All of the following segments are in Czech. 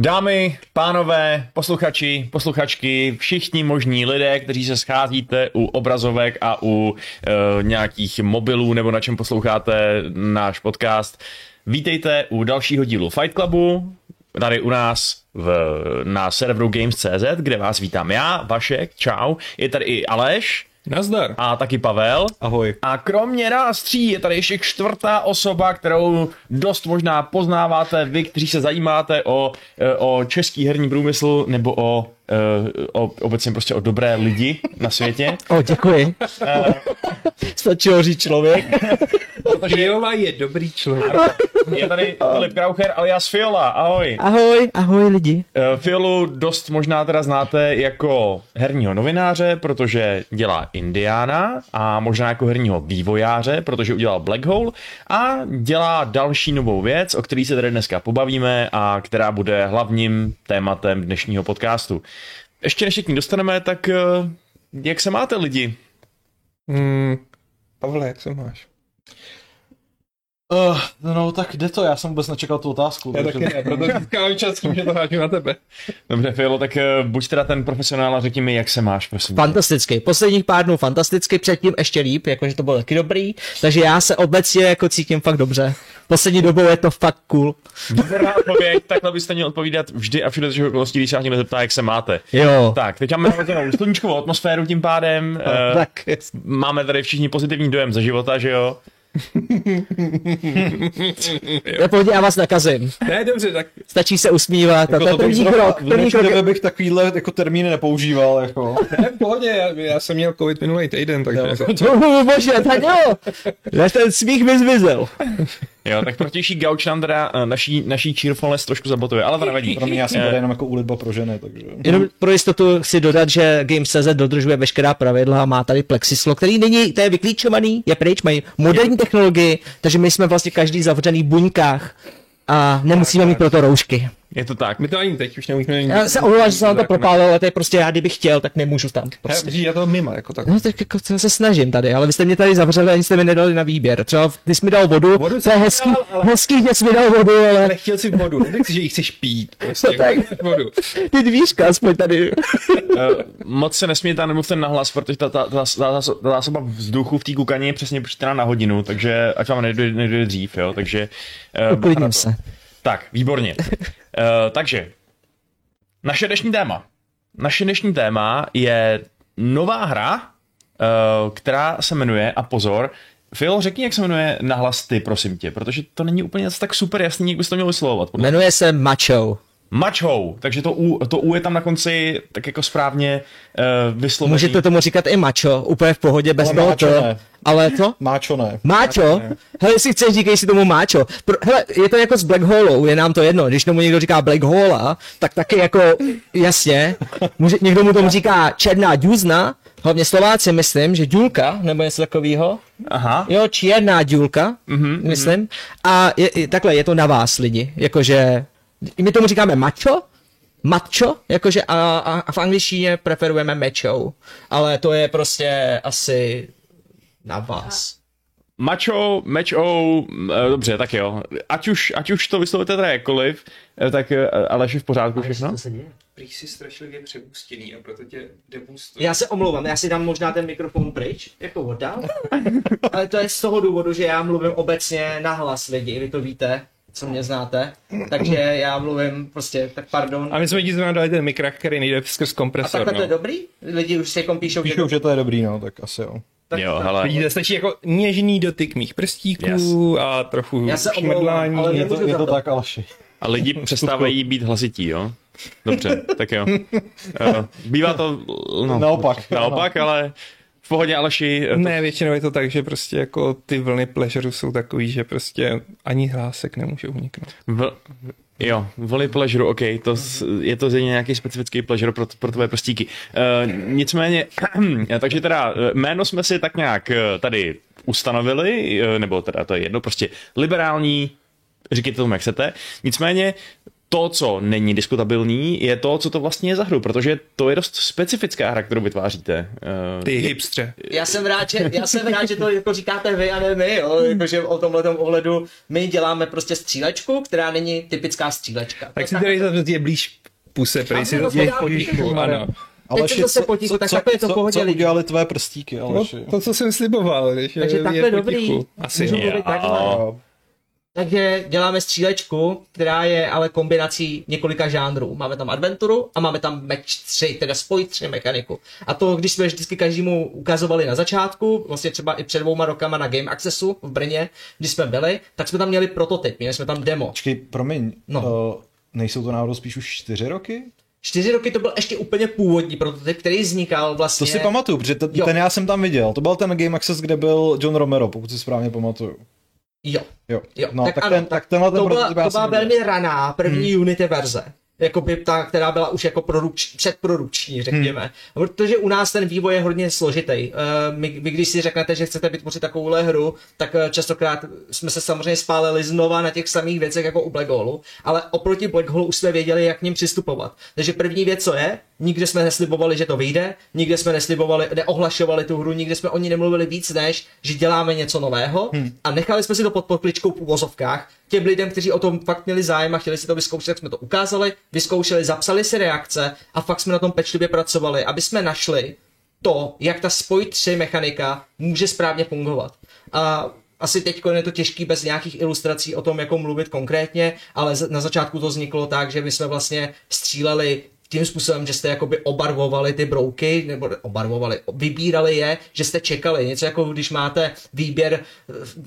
Dámy, pánové, posluchači, posluchačky, všichni možní lidé, kteří se scházíte u obrazovek a u e, nějakých mobilů nebo na čem posloucháte náš podcast, vítejte u dalšího dílu Fight Clubu, tady u nás v, na serveru Games.cz, kde vás vítám já, Vašek, čau, je tady i Aleš, Nazdar. A taky Pavel. Ahoj. A kromě nás tří je tady ještě čtvrtá osoba, kterou dost možná poznáváte vy, kteří se zajímáte o, eh, o český herní průmysl nebo o, eh, o obecně prostě o dobré lidi na světě. O, děkuji. Stačilo říct člověk. Protože Fiala je dobrý člověk. Je tady Filip Kraucher alias Fiola, ahoj. Ahoj, ahoj lidi. Eh, Fiolu dost možná teda znáte jako herního novináře, protože dělá Indiana a možná jako herního vývojáře, protože udělal Black Hole a dělá další novou věc, o který se tady dneska pobavíme a která bude hlavním tématem dnešního podcastu. Ještě než se k ní dostaneme, tak eh, jak se máte lidi? Hmm, Pavle, jak se máš? Uh, no tak jde to, já jsem vůbec nečekal tu otázku. Já taky ne, proto získávám čas, že to hážu na tebe. Dobře, Fiolo, tak eh, buď teda ten profesionál a řekni mi, jak se máš, prosím. Fantasticky. Posledních pár dnů fantasticky, předtím ještě líp, jakože to bylo taky dobrý, takže já se obecně jako cítím fakt dobře. Poslední dobou je to fakt cool. Výborná odpověď, takhle byste měl odpovídat vždy a všude z okolností, když se někdo zeptá, jak se máte. Jo. Tak, teď máme hodnou sluníčkovou atmosféru tím pádem. eh, tak. Máme tady všichni pozitivní dojem ze života, že jo? Já pohodě, já vás nakazím. Ne, dobře, tak Stačí se usmívat. a to je Jako to první krok. První krok. době bych takovýhle jako termíny nepoužíval, jako. ne, v pohodě, já, já jsem měl covid minulý týden, takže... Jo. Oh, bože, tak jo. Já ten smích mi zmizel. Jo, tak protější gauč nám teda eh, naší, naší cheerfulness trošku zabotuje, ale to nevadí. Pro mě já jsem tady jenom jako úlitba pro ženy, takže. Jenom pro jistotu chci dodat, že Games.cz dodržuje veškerá pravidla, má tady plexislo, který není, to je vyklíčovaný, je pryč, mají moderní technologii, takže my jsme vlastně každý zavřený v buňkách a nemusíme mít proto roušky. Je to tak. My to ani teď už neumíme... Já se omlouvám, že jsem to propálil, ale to je prostě já, kdybych chtěl, tak nemůžu tam. Prostě. Já, já to mimo, jako tak. No tak jako se snažím tady, ale vy jste mě tady zavřeli a ani jste mi nedali na výběr. Třeba ty jsi mi dal vodu, Vodu to je jsem hezký, dal, ale- hezký, že jsi mi dal vodu, ale Ale chtěl si vodu, neřekl si, že ji chceš pít. Prostě, No tak. vodu. ty dvířka aspoň tady. Eh, Moc se nesmějte a nemluvte nahlas, protože ta, ta, ta, ta, ta, ta zásoba vzduchu v té kukaně je přesně přičtená na hodinu, takže ať vám nedojde, nedojde dřív, jo, takže... eh, Uklidním se. Tak, výborně. Uh, takže, naše dnešní téma. Naše dnešní téma je nová hra, uh, která se jmenuje, a pozor, Phil, řekni, jak se jmenuje nahlas ty, prosím tě, protože to není úplně tak super jasný, jak bys to měl vyslovovat. Jmenuje se Macho. Mačhou, takže to U, to U je tam na konci tak jako správně uh, vyslovený. Můžete tomu říkat i macho, úplně v pohodě, bez toho to. ne. Ale to? Máčo ne. Máčo? Hele, jestli chceš, říkej si tomu máčo. Pro, hele, je to jako s Black Holou, je nám to jedno. Když tomu někdo říká Black Hola, tak taky jako, jasně. Může, někdo mu tomu říká černá dňuzna, hlavně Slováci myslím, že důlka, nebo něco takového. Aha, Jo, černá důlka, mm-hmm, myslím. A je, je, takhle, je to na vás lidi. Jakože, my tomu říkáme macho, macho, jakože a, a, a v angličtině preferujeme macho, ale to je prostě asi na vás. Macho, Macho, eh, dobře, tak jo. Ať už, ať už to vyslovujete teda jakkoliv, eh, tak eh, Aleš je v pořádku všechno? se děje? Prý jsi strašlivě přemůstěný a proto tě debustuji. Já se omlouvám, já si dám možná ten mikrofon pryč, jako oddál. Ale to je z toho důvodu, že já mluvím obecně nahlas lidi, vy to víte, co mě znáte. Takže já mluvím prostě, tak pardon. A my jsme ti zrovna dali ten mikrák, který nejde skrz A kompresor, takhle to je no. dobrý? Lidi už se jako píšou, že Píšou, že to je dobrý, no, tak asi jo. tak, Jo, tak- hele. Vidíte, stačí jako něžný dotyk mých prstíků yes. a trochu Já se šmrdlání. ale Je to, je to to. tak, Aleši. A lidi přestávají být hlasití, jo? Dobře, tak jo. Eh, Bývá to, no, Naopak. naopak, ale v pohodě Aleši, eh, to- Ne, většinou je to tak, že prostě jako ty vlny pleasure jsou takový, že prostě ani hlásek nemůže uniknout. v, jo, voli pleasure, OK, to je to zřejmě nějaký specifický pleasure pro, pro tvoje prstíky. Uh, nicméně, takže teda eh, jméno jsme si tak nějak eh, tady ustanovili, eh, nebo teda to je jedno, prostě liberální, říkejte tomu, jak chcete. Nicméně, to, co není diskutabilní, je to, co to vlastně je za hru, protože to je dost specifická hra, kterou vytváříte. Uh, Ty hipstře. Já jsem rád, že, já jsem rád, že to jako říkáte vy a ne my, jo? Jako, že o tomhle ohledu my děláme prostě střílečku, která není typická střílečka. Tak si tady zase je blíž puse, prej si to to potichu, ano. Ale jsem zase potichu, tak takhle je to co, co udělali tvé prstíky, No, Aleši? to, co jsem sliboval, když Takže je, takhle je dobrý. potichu. Asi Můžu ne. Takže děláme střílečku, která je ale kombinací několika žánrů. Máme tam adventuru a máme tam match 3, teda spoj 3 mechaniku. A to, když jsme vždycky každému ukazovali na začátku, vlastně třeba i před dvouma rokama na Game Accessu v Brně, když jsme byli, tak jsme tam měli prototyp, měli jsme tam demo. Počkej, promiň, No. uh, nejsou to náhodou spíš už čtyři roky? Čtyři roky to byl ještě úplně původní prototyp, který vznikal vlastně... To si pamatuju, protože t- ten já jsem tam viděl. To byl ten Game Access, kde byl John Romero, pokud si správně pamatuju. Jo. Jo, Jo, no, tak, tak, ano, ten, tak tenhle ten to byla, prototyp já to byla velmi raná první hmm. Unity verze. Jakoby ta, která byla už jako produč, předprodukční, řekněme. Hmm. Protože u nás ten vývoj je hodně složitý. Uh, my, vy, když si řeknete, že chcete vytvořit takovouhle hru, tak uh, častokrát jsme se samozřejmě spálili znova na těch samých věcech jako u Black Hole, ale oproti Black Hole už jsme věděli, jak k ním přistupovat. Takže první věc, co je, nikde jsme neslibovali, že to vyjde, nikde jsme neslibovali, neohlašovali tu hru, nikde jsme o ní nemluvili víc, než že děláme něco nového hmm. a nechali jsme si to pod pokličkou v uvozovkách. Těm lidem, kteří o tom fakt měli zájem a chtěli si to vyzkoušet, tak jsme to ukázali, vyzkoušeli, zapsali si reakce a fakt jsme na tom pečlivě pracovali, aby jsme našli to, jak ta spoj 3 mechanika může správně fungovat. A asi teď je to těžký bez nějakých ilustrací o tom, jako mluvit konkrétně, ale na začátku to vzniklo tak, že my jsme vlastně stříleli tím způsobem, že jste jakoby obarvovali ty brouky, nebo obarvovali, vybírali je, že jste čekali. Něco jako když máte výběr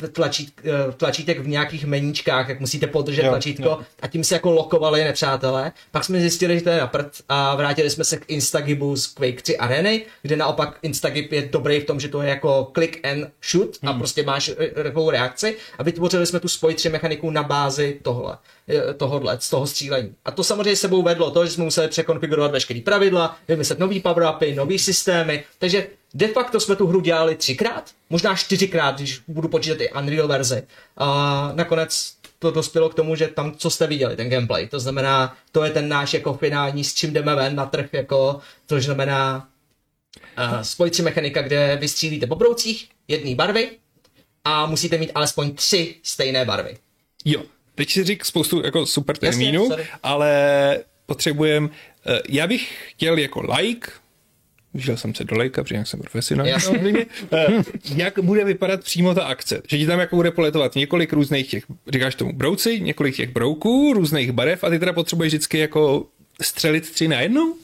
eh, tlačít, eh, tlačítek v nějakých meníčkách, jak musíte podržet Jo, tlačítko jo. a tím se jako lokovali nepřátelé. Pak jsme zjistili, že to je na prd a vrátili jsme se k Instagibu z Quake 3 Areny, kde naopak Instagib je dobrý v tom, že to je jako click and shoot a prostě máš eh, takovou reakci a vytvořili jsme tu spoj 3 mechaniku na bázi tohle, eh, tohodle, z toho střílení. A to samozřejmě sebou vedlo to, že jsme museli překonfigurovat veškeré pravidla, vymyslet nový power-upy, nový systémy, takže de facto jsme tu hru dělali třikrát, možná čtyřikrát, když budu počítat i Unreal verzi. A nakonec to dospělo k tomu, že tam, co jste viděli, ten gameplay, to znamená, to je ten náš jako finální, s čím jdeme ven na trh, jako, to znamená uh, spojící mechanika, kde vystřílíte po broucích jedné barvy a musíte mít alespoň tři stejné barvy. Jo, teď si řík spoustu jako super termínů, ale potřebujem, eh, já bych chtěl jako like, Vyšel jsem se do lejka, protože jsem. Jasně. samozřejmě. Eh, Jak bude vypadat přímo ta akce? Že ti tam jako bude poletovat několik různých těch, říkáš tomu brouci, několik těch brouků, různých barev a ty teda potřebuješ vždycky jako střelit tři na jednu?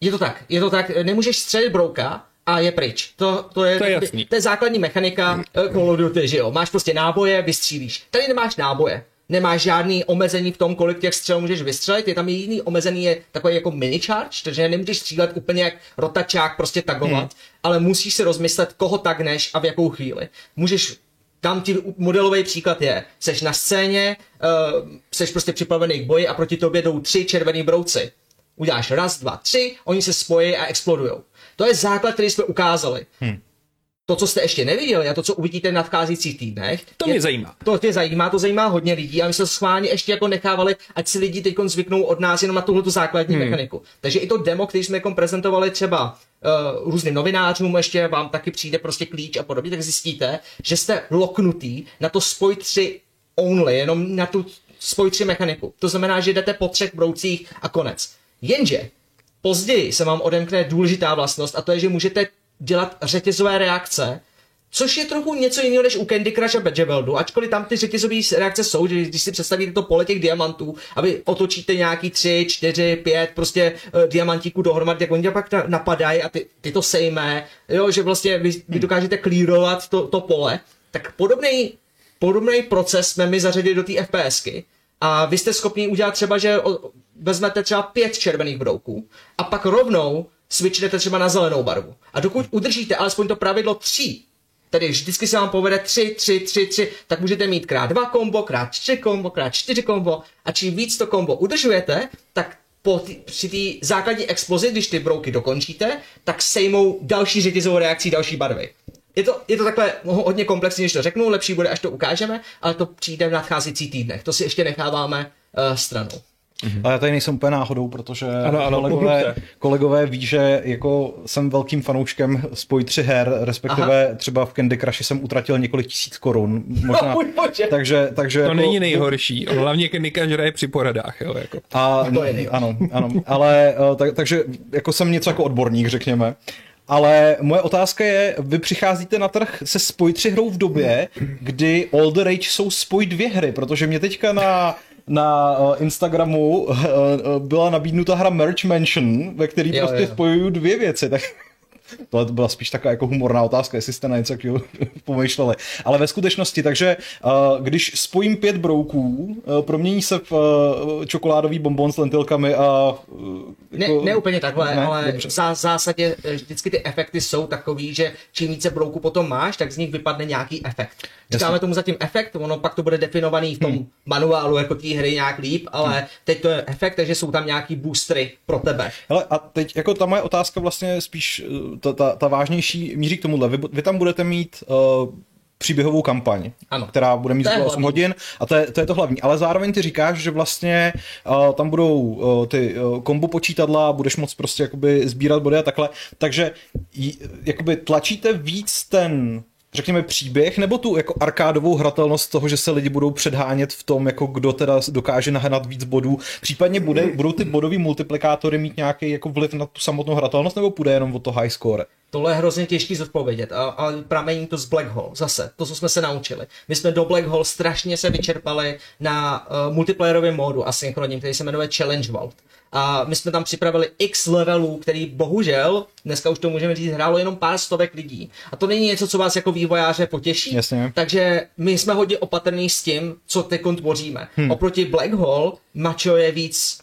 Je to tak, je to tak, nemůžeš střelit brouka a je pryč. To, to, je, To je jasný. to je základní mechanika eh, Call of Duty, že jo. Máš prostě náboje, vystřílíš. Tady nemáš náboje. Nemáš žádný omezení v tom, kolik těch střel můžeš vystřelit. Je tam jediný omezený je takový jako mini charge, takže nemůžeš střílet úplně jak rotačák, prostě tagovat, hmm. ale musíš si rozmyslet, koho tagneš a v jakou chvíli. Můžeš Dám ti modelový příklad je, seš na scéně, uh, seš prostě připravený k boji a proti tobě jdou tři červený brouci. Uděláš raz, dva, tři, oni se spojí a explodujou. To je základ, který jsme ukázali. Hmm. To, co jste ještě neviděli a to, co uvidíte v nadcházejících týdnech, To je, mě zajímá. to tě zajímá, to zajímá hodně lidí a my jsme schválně ještě jako nechávali, ať si lidi teď zvyknou od nás jenom na tuhle základní hmm. mechaniku. Takže i to demo, který jsme jako prezentovali třeba uh, různým novinářům, ještě vám taky přijde prostě klíč a podobně, tak zjistíte, že jste loknutý na to spoj 3 only, jenom na tu spoj 3 mechaniku. To znamená, že jdete po třech broucích a konec. Jenže později se vám odemkne důležitá vlastnost a to je, že můžete dělat řetězové reakce, Což je trochu něco jiného než u Candy Crush a Badgerveldu, ačkoliv tam ty řetězové reakce jsou, že když si představíte to pole těch diamantů a vy otočíte nějaký tři, čtyři, pět prostě uh, diamantíků dohromady, tak oni tě pak na- napadají a ty, ty to sejmé, jo, že vlastně vy, vy dokážete klírovat to, to pole, tak podobný podobný proces jsme my zařadili do té FPSky a vy jste schopni udělat třeba, že vezmete třeba pět červených brouků a pak rovnou switchnete třeba na zelenou barvu. A dokud udržíte alespoň to pravidlo tří, tedy vždycky se vám povede 3, 3, 3, 3, tak můžete mít krát 2 kombo, krát 4 kombo, krát 4 kombo a čím víc to kombo udržujete, tak po tý, při té základní explozi, když ty brouky dokončíte, tak sejmou další řetězovou reakcí další barvy. Je to, je to takhle ho- hodně komplexní, než to řeknu, lepší bude, až to ukážeme, ale to přijde v nadcházející týdnech. To si ještě necháváme uh, stranou. Ale já tady nejsem úplně náhodou, protože Ano, ano, kolegové, kolegové ví, že jako jsem velkým fanouškem spoj 3 her, respektive Aha. třeba v Candy Crushi jsem utratil několik tisíc korun. Možná, Můj bože. takže, takže To jako, není nejhorší. Hlavně Nika hraje při poradách. Jo, jako. A, To je nejhorší. ano, ano, ale eh, tak, takže jako jsem něco jako odborník, řekněme. Ale moje otázka je, vy přicházíte na trh se Spoj 3 hrou v době, kdy All the Rage jsou Spoj 2 hry, protože mě teďka na na eh, Instagramu eh, eh, byla nabídnuta hra Merch Mansion, ve který Jo, prostě jo. spojují dvě věci, tak tohle byla spíš taková jako humorná otázka, jestli jste na něco takového pomýšleli. Ale ve skutečnosti, takže uh, když spojím pět brouků, uh, promění se v uh, čokoládový bonbon s lentilkami a... Uh, Ne, ne úplně takhle, Ne? ale Dobře. v zá- zásadě eh, vždycky ty efekty jsou takový, že čím více brouků potom máš, tak z nich vypadne nějaký efekt. Říkáme tomu zatím efekt, ono pak to bude definovaný v tom Hmm. manuálu jako té hry nějak líp, ale teď to je efekt, takže jsou tam nějaký boostery pro tebe. Hele, a teď jako ta moje otázka vlastně spíš, ta, ta, ta vážnější míří k tomuhle. Vy, vy tam budete mít uh, příběhovou kampaň, Ano. která bude mít To je zhruba 8 hlavní. hodin a to je, to je to hlavní. Ale zároveň ty říkáš, že vlastně uh, tam budou uh, ty uh, kombo počítadla, budeš moc prostě jakoby sbírat body a takhle. Takže j, jakoby tlačíte víc ten řekněme příběh, nebo tu jako arkádovou hratelnost toho, že se lidi budou předhánět v tom, jako kdo teda dokáže nahnat víc bodů. Případně bude, budou ty bodový multiplikátory mít nějaký jako vliv na tu samotnou hratelnost, nebo půjde jenom o to high score? Tohle je hrozně těžký zodpovědět, a- ale pramení to z Black Hole. Zase, to, co jsme se naučili. My jsme do Black Hole strašně se vyčerpali na uh, multiplayerovém módu asynchronním, který se jmenuje Challenge Vault. A my jsme tam připravili x levelů, který bohužel, dneska už to můžeme říct, hrálo jenom pár stovek lidí. A to není něco, co vás jako vývojáře potěší. Jasně. Takže my jsme hodně opatrní s tím, co teď tvoříme. Hmm. Oproti Black Hole, Macho je víc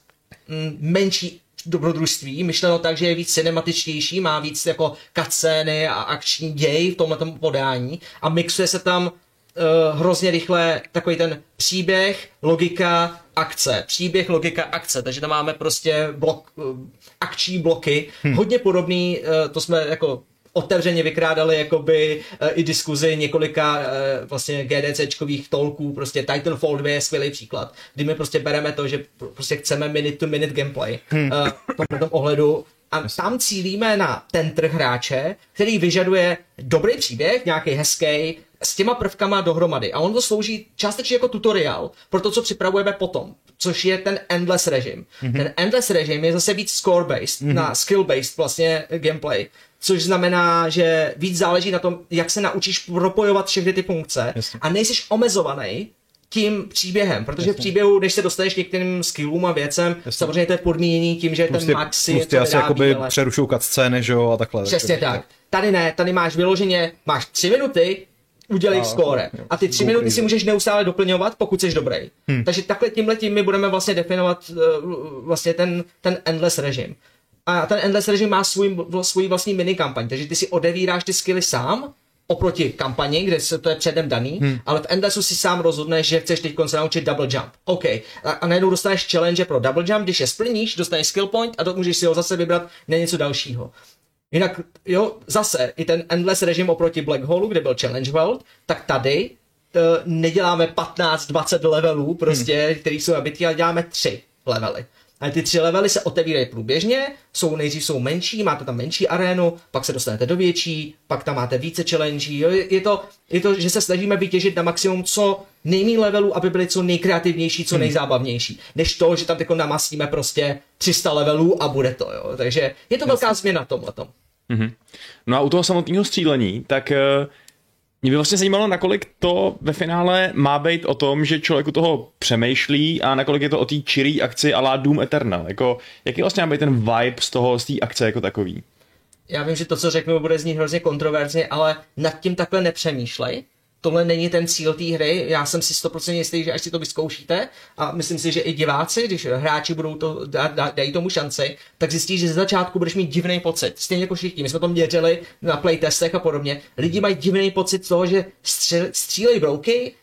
mm, menší dobrodružství, myšleno tak, že je víc cinematičtější, má víc jako cutscény a akční děj v tomhle podání a mixuje se tam uh, hrozně rychle takový ten příběh, logika, akce. Příběh, logika, akce. Takže tam máme prostě blok, uh, akční bloky, hmm. hodně podobný, uh, to jsme jako otevřeně vykrádali jakoby uh, i diskuzi několika uh, vlastně GDCčkových tolků, prostě Titanfall 2 je skvělý příklad, kdy my prostě bereme to, že pr- prostě chceme minute to minute gameplay hmm. uh, v tom ohledu a tam cílíme na ten trh hráče, který vyžaduje dobrý příběh, nějaký hezký, s těma prvkama dohromady. A on to slouží částečně jako tutoriál pro to, co připravujeme potom, což je ten endless režim. Mm-hmm. Ten endless režim je zase víc score-based, mm-hmm. na skill-based vlastně gameplay. Což znamená, že víc záleží na tom, jak se naučíš propojovat všechny ty funkce Jasně. a nejsiš omezovaný tím příběhem, protože v příběhu, když se dostaneš k některým skillům a věcem, samozřejmě to je podmíněný tím, že Plus ten max si plus něco tě asi jakoby ale- přerušou scény, že jo, a takhle. Přesně tak. Tady ne, tady máš vyloženě, máš tři minuty, udělej A, skóre. A ty tři minuty si můžeš neustále doplňovat, pokud jsi dobrý. Hmm. Takže takhle tímhle tím my budeme vlastně definovat uh, vlastně ten, ten endless režim. A ten endless režim má svůj, svůj vlastní minikampaň, takže ty si odevíráš ty skilly sám, oproti kampani, kde se to je předem daný, hmm. ale v Endlessu si sám rozhodneš, že chceš teď se naučit double jump. OK. A, a najednou dostaneš challenge pro double jump, když je splníš, dostaneš skill point a to můžeš si ho zase vybrat na něco dalšího. Jinak, jo, zase, i ten endless režim oproti Black Hole, kde byl Challenge World, tak tady to neděláme 15-20 levelů, prostě, hmm. který jsou nabitý, ale děláme 3 levely. Ale ty tři levely se otevírají průběžně, jsou nejdřív jsou menší, máte tam menší arénu, pak se dostanete do větší, pak tam máte více challenge. Jo, je, to, je to, že se snažíme vytěžit na maximum co nejmí levelů, aby byly co nejkreativnější, co nejzábavnější. Než to, že tam teď namastíme prostě 300 levelů a bude to, jo. Takže je to velká změna v tomhletom. No a u toho samotného střílení, tak eh, mě by vlastně zajímalo, nakolik to ve finále má být o tom, že člověk u toho přemýšlí a nakolik je to o té čirý akci a la Doom Eternal. Jako, jaký vlastně má být ten vibe z toho, z té akce jako takový? Já vím, že to, co řeknu, bude znít hrozně kontroverzně, ale nad tím takhle nepřemýšlej. Tohle není ten cíl té hry, já jsem si 100% jistý, že až si to vyzkoušíte a myslím si, že i diváci, když hráči budou to, dá, dá, dají tomu šanci, tak zjistíš, že ze začátku budeš mít divný pocit. Stejně jako všichni, my jsme to měřili na playtestech a podobně. Lidi mají divný pocit toho, že střel, střílejí brouky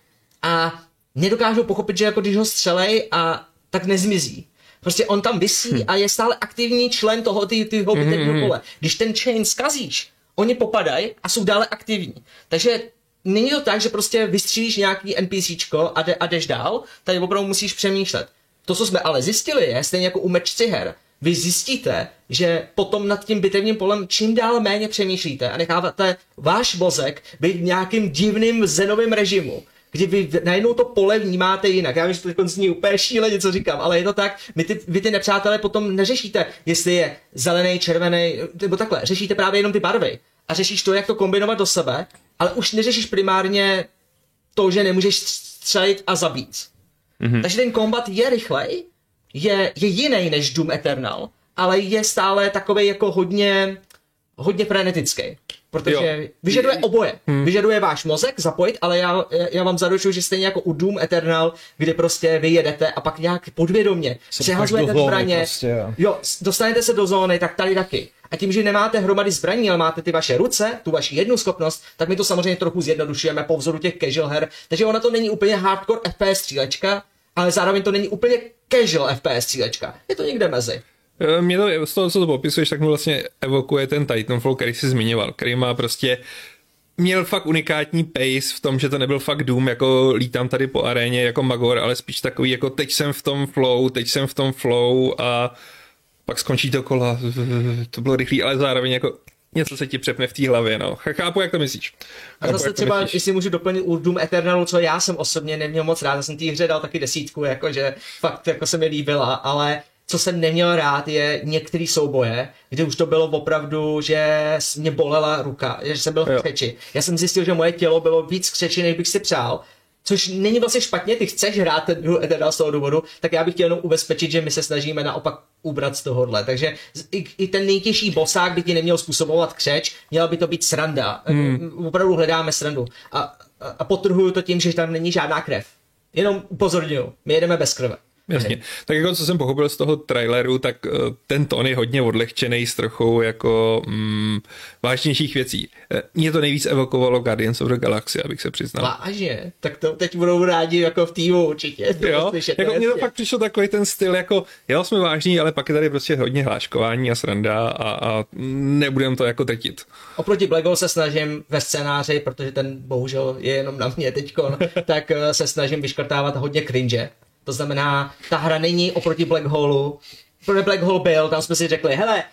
a nedokážou pochopit, že jako když ho střelej a tak nezmizí. Prostě on tam visí a je stále aktivní člen toho ty, ty bitevního pole. Když ten chain skazíš, oni popadají a jsou dále aktivní. Takže není to tak, že prostě vystřílíš nějaký NPCčko a, jde, a jdeš dál, tady opravdu musíš přemýšlet. To, co jsme ale zjistili, je stejně jako u mečci her. Vy zjistíte, že potom nad tím bitevním polem čím dál méně přemýšlíte a necháváte váš mozek být v nějakým divným zenovým režimu kdy vy najednou to pole vnímáte jinak. Já vím, že to zní úplně šíleně, co říkám, ale je to tak, my ty, vy ty nepřátelé potom neřešíte, jestli je zelený, červený, nebo takhle, řešíte právě jenom ty barvy a řešíš to, jak to kombinovat do sebe, ale už neřešíš primárně to, že nemůžeš střelit a zabít. Mm-hmm. Takže ten kombat je rychlej, je, je jiný než Doom Eternal, ale je stále takový jako hodně, hodně frenetický. Protože jo. vyžaduje oboje. Hmm. Vyžaduje váš mozek zapojit, ale já, já vám zaručuju, že stejně jako u Doom Eternal, kdy prostě vy jedete a pak nějak podvědomě přehazujete zbraně. Prostě, jo. jo, dostanete se do zóny, tak tady taky. A tím, že nemáte hromady zbraní, ale máte ty vaše ruce, tu vaši jednu schopnost, tak my to samozřejmě trochu zjednodušujeme po vzoru těch casual her. Takže ona to není úplně hardcore FPS střílečka, ale zároveň to není úplně casual FPS střílečka. Je to někde mezi. Eh, mě to, z toho, co to popisuješ, tak mu vlastně evokuje ten Titanfall, který jsi zmiňoval, který má prostě měl fakt unikátní pace v tom, že to nebyl fakt Doom, jako lítám tady po aréně jako Magor, ale spíš takový jako teď jsem v tom flow, teď jsem v tom flow a pak skončí to kola, to bylo rychlý, ale zároveň jako něco se ti přepne v té hlavě, no. Chápu, jak to myslíš. A zase třeba, myslíš. jestli můžu doplnit u Doom Eternalu, co já jsem osobně neměl moc rád, já jsem té hře dal taky desítku, jakože fakt jako se mi líbila, ale co jsem neměl rád, je některý souboje, kde už to bylo opravdu, že mě bolela ruka, že jsem byl v křeči. Já jsem zjistil, že moje tělo bylo víc křeči, než bych si přál, což není vlastně špatně, ty chceš hrát ten Eternal z toho důvodu, tak já bych chtěl jenom ubezpečit, že my se snažíme naopak ubrat z tohohle. Takže i, i ten nejtěžší bosák by ti neměl způsobovat křeč, měla by to být sranda. Hmm. Opravdu hledáme srandu. A, a, a potrhuju to tím, že tam není žádná krev. Jenom upozorňuju, my jedeme bez krve. Jasně. Tak jako co jsem pochopil z toho traileru, tak eh, ten tón je hodně odlehčený s trochou jako mm, vážnějších věcí. Eh, mě to nejvíc evokovalo Guardians of the Galaxy, abych se přiznal. Vážně? Tak to teď budou rádi jako v týmu určitě. Jo, slyšet, jako mně to fakt přišlo takový ten styl, jako jo, jsme vážní, ale pak je tady prostě hodně hláškování a sranda a, a nebudem to jako trtit. Oproti Black Hole se snažím ve scénáři, protože ten bohužel je jenom na mě teďkon, tak eh, se snažím vyškrtávat hodně cringe to znamená, ta hra není oproti Black Holeu. Pro Black Hole byl, tam jsme si řekli, hele,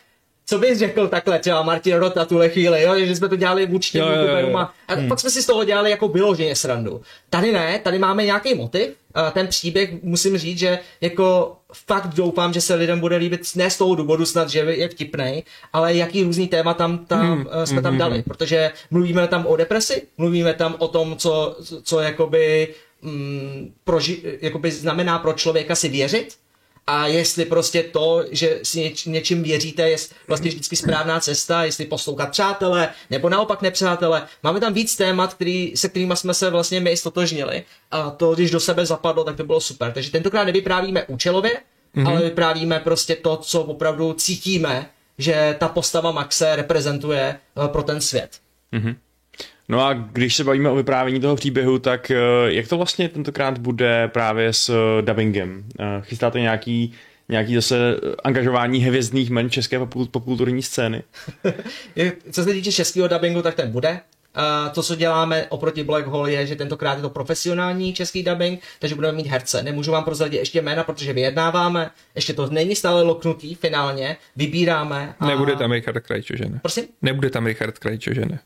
co bys řekl takhle, třeba Martin Rota tuhle chvíli, jo, že jsme to dělali vůči jo, jo, a, a hmm. pak jsme si z toho dělali jako vyloženě srandu. Tady ne, tady máme nějaký motiv, a ten příběh musím říct, že jako fakt doufám, že se lidem bude líbit ne z toho důvodu snad, že je vtipnej, ale jaký různý téma tam, tam hmm. jsme tam hmm, dali, hmm. protože mluvíme tam o depresi, mluvíme tam o tom, co, co jakoby mm, proži, jakoby znamená pro člověka si věřit a jestli prostě to, že si něč, něčím věříte, je vlastně vždycky správná cesta, jestli poslouchat přátele, nebo naopak nepřátele. Máme tam víc témat, který, se kterými jsme se vlastně my stotožnili a to, když do sebe zapadlo, tak to bylo super. Takže tentokrát nevyprávíme účelově, mm-hmm. ale vyprávíme prostě to, co opravdu cítíme, že ta postava Maxe reprezentuje eh, pro ten svět. Mm-hmm. No a když se bavíme o vyprávění toho příběhu, tak eh, jak to vlastně tentokrát bude právě s eh, dubbingem? Eh, chystáte nějaký nějaký zase angažování hvězdných men české popkulturní scény? co se týče českého dubbingu, tak ten bude. Uh, to, co děláme oproti Black Hole, je, že tentokrát je to profesionální český dubbing, takže budeme mít herce. Nemůžu vám prozradit ještě jména, protože vyjednáváme, ještě to není stále loknutý finálně, vybíráme. A... Nebude tam Richard Krajčo, že ne? Prosím? Nebude tam Richard Krajčo, že ne?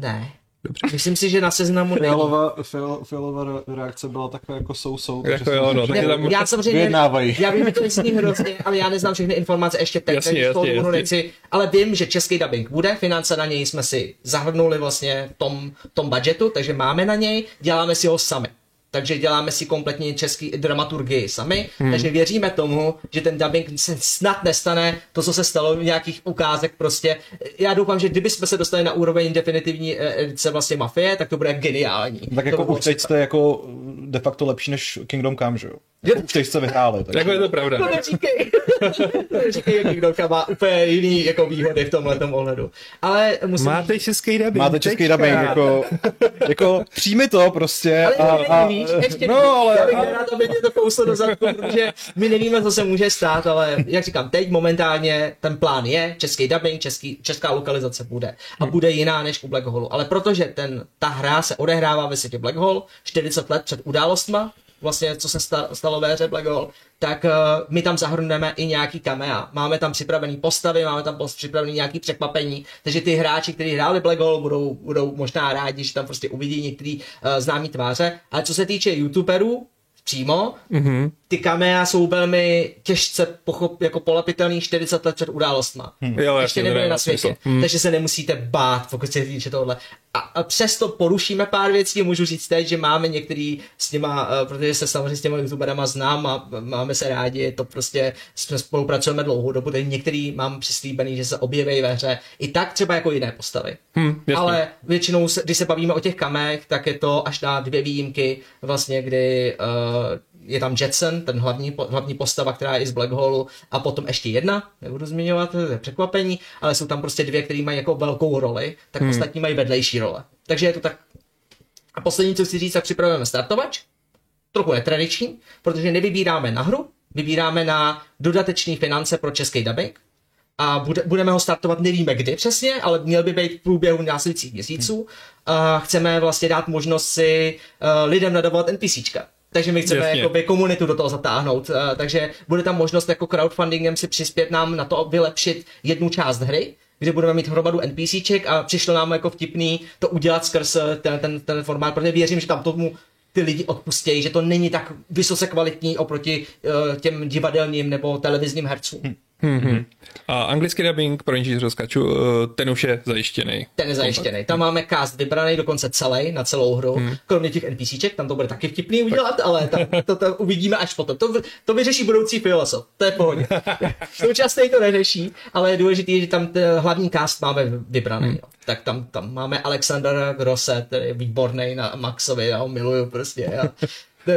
Ne. Dobře. Myslím si, že na seznamu není. Fialová, fialová reakce byla taková jako sou-sou. Jako jo, no, ne, tam já samozřejmě, já vím, že to zní hrozně, ale já neznám všechny informace ještě teď, jasně, jasně, jasně. Nechci, ale vím, že český dubbing bude, finance na něj jsme si zahrnuli vlastně v tom, tom budgetu, takže máme na něj, děláme si ho sami takže děláme si kompletně český dramaturgii sami, hmm. takže věříme tomu, že ten dubbing se snad nestane to, co se stalo v nějakých ukázek prostě. Já doufám, že kdyby jsme se dostali na úroveň definitivní eh, edice vlastně Mafie, tak to bude geniální. Tak jako už teď jste jako de facto lepší než Kingdom Come, že jo? Už teď jste vyhráli. Tak je to pravda. To neříkej. to neříkej, jak Kingdom Come má úplně jiný jako výhody v tomhle ohledu. Ale musím... Máte český dubbing. Máte český dubbing, jako, jako přijmi to prostě. Ale a, a, víš, ještě no, ale, já bych a... rád, aby mě to kouslo do zadku, protože my nevíme, co se může stát, ale jak říkám, teď momentálně ten plán je, český dubbing, český, česká lokalizace bude. A bude jiná než u Black Hole. Ale protože ten, ta hra se odehrává ve světě Black Hole 40 let před událostma, vlastně co se sta- stalo ve hře Black Hole, tak uh, my tam zahrneme i nějaký kamea. Máme tam připravený postavy, máme tam připravený nějaký překvapení, takže ty hráči, kteří hráli Black Hole, budou, budou možná rádi, že tam prostě uvidí některý uh, známý tváře. Ale co se týče youtuberů, přímo. Mm-hmm. Ty kamea jsou velmi těžce pochop, jako polepitelný 40 let před událostma. Hmm. Jo, Ještě nebyly na světě, hmm. takže se nemusíte bát, pokud se týče tohle. A, a přesto porušíme pár věcí, můžu říct teď, že máme některý s těma, uh, protože se samozřejmě s těma youtuberama znám a máme se rádi, to prostě jsme spolupracujeme dlouhou dobu, takže některý mám přislíbený, že se objeví ve hře, i tak třeba jako jiné postavy. Hmm, Ale většinou, se, když se bavíme o těch kamech, tak je to až na dvě výjimky, vlastně, kdy uh, je tam Jetson, ten hlavní, hlavní postava, která je i z Black Hole, a potom ještě jedna, nebudu zmiňovat, to je překvapení, ale jsou tam prostě dvě, které mají jako velkou roli, tak hmm. ostatní mají vedlejší role. Takže je to tak. A poslední, co chci říct, tak připravujeme startovač, trochu netradiční, protože nevybíráme na hru, vybíráme na dodatečné finance pro český dubbing, a bude, budeme ho startovat, nevíme kdy přesně, ale měl by být v průběhu následujících měsíců. A chceme vlastně dát možnost si uh, lidem nadavovat NPCčka. Takže my chceme jakoby komunitu do toho zatáhnout. Uh, takže bude tam možnost jako crowdfundingem si přispět nám na to vylepšit jednu část hry, kde budeme mít hromadu NPCček a přišlo nám jako vtipný to udělat skrz ten, ten, ten formát, protože věřím, že tam tomu ty lidi odpustějí, že to není tak vysoce kvalitní oproti uh, těm divadelním nebo televizním hercům. Hmm. Mm-hmm. A anglický dubbing, pro že rozkaču, eh, ten už je zajištěný. Ten je zajištěný. Tam máme cast vybraný dokonce celý na celou hru, hmm. kromě těch NPCček, tam to bude taky vtipný udělat, ale tam, to, to, uvidíme až potom. To, to vyřeší budoucí filosof, to je pohodě. Současně to neřeší, ale je důležité, že tam ten hlavní cast máme vybraný. Hmm. Jo. Tak tam, tam máme Alexandra Grosse, který je výborný na Maxovi, já ho miluju prostě. Já,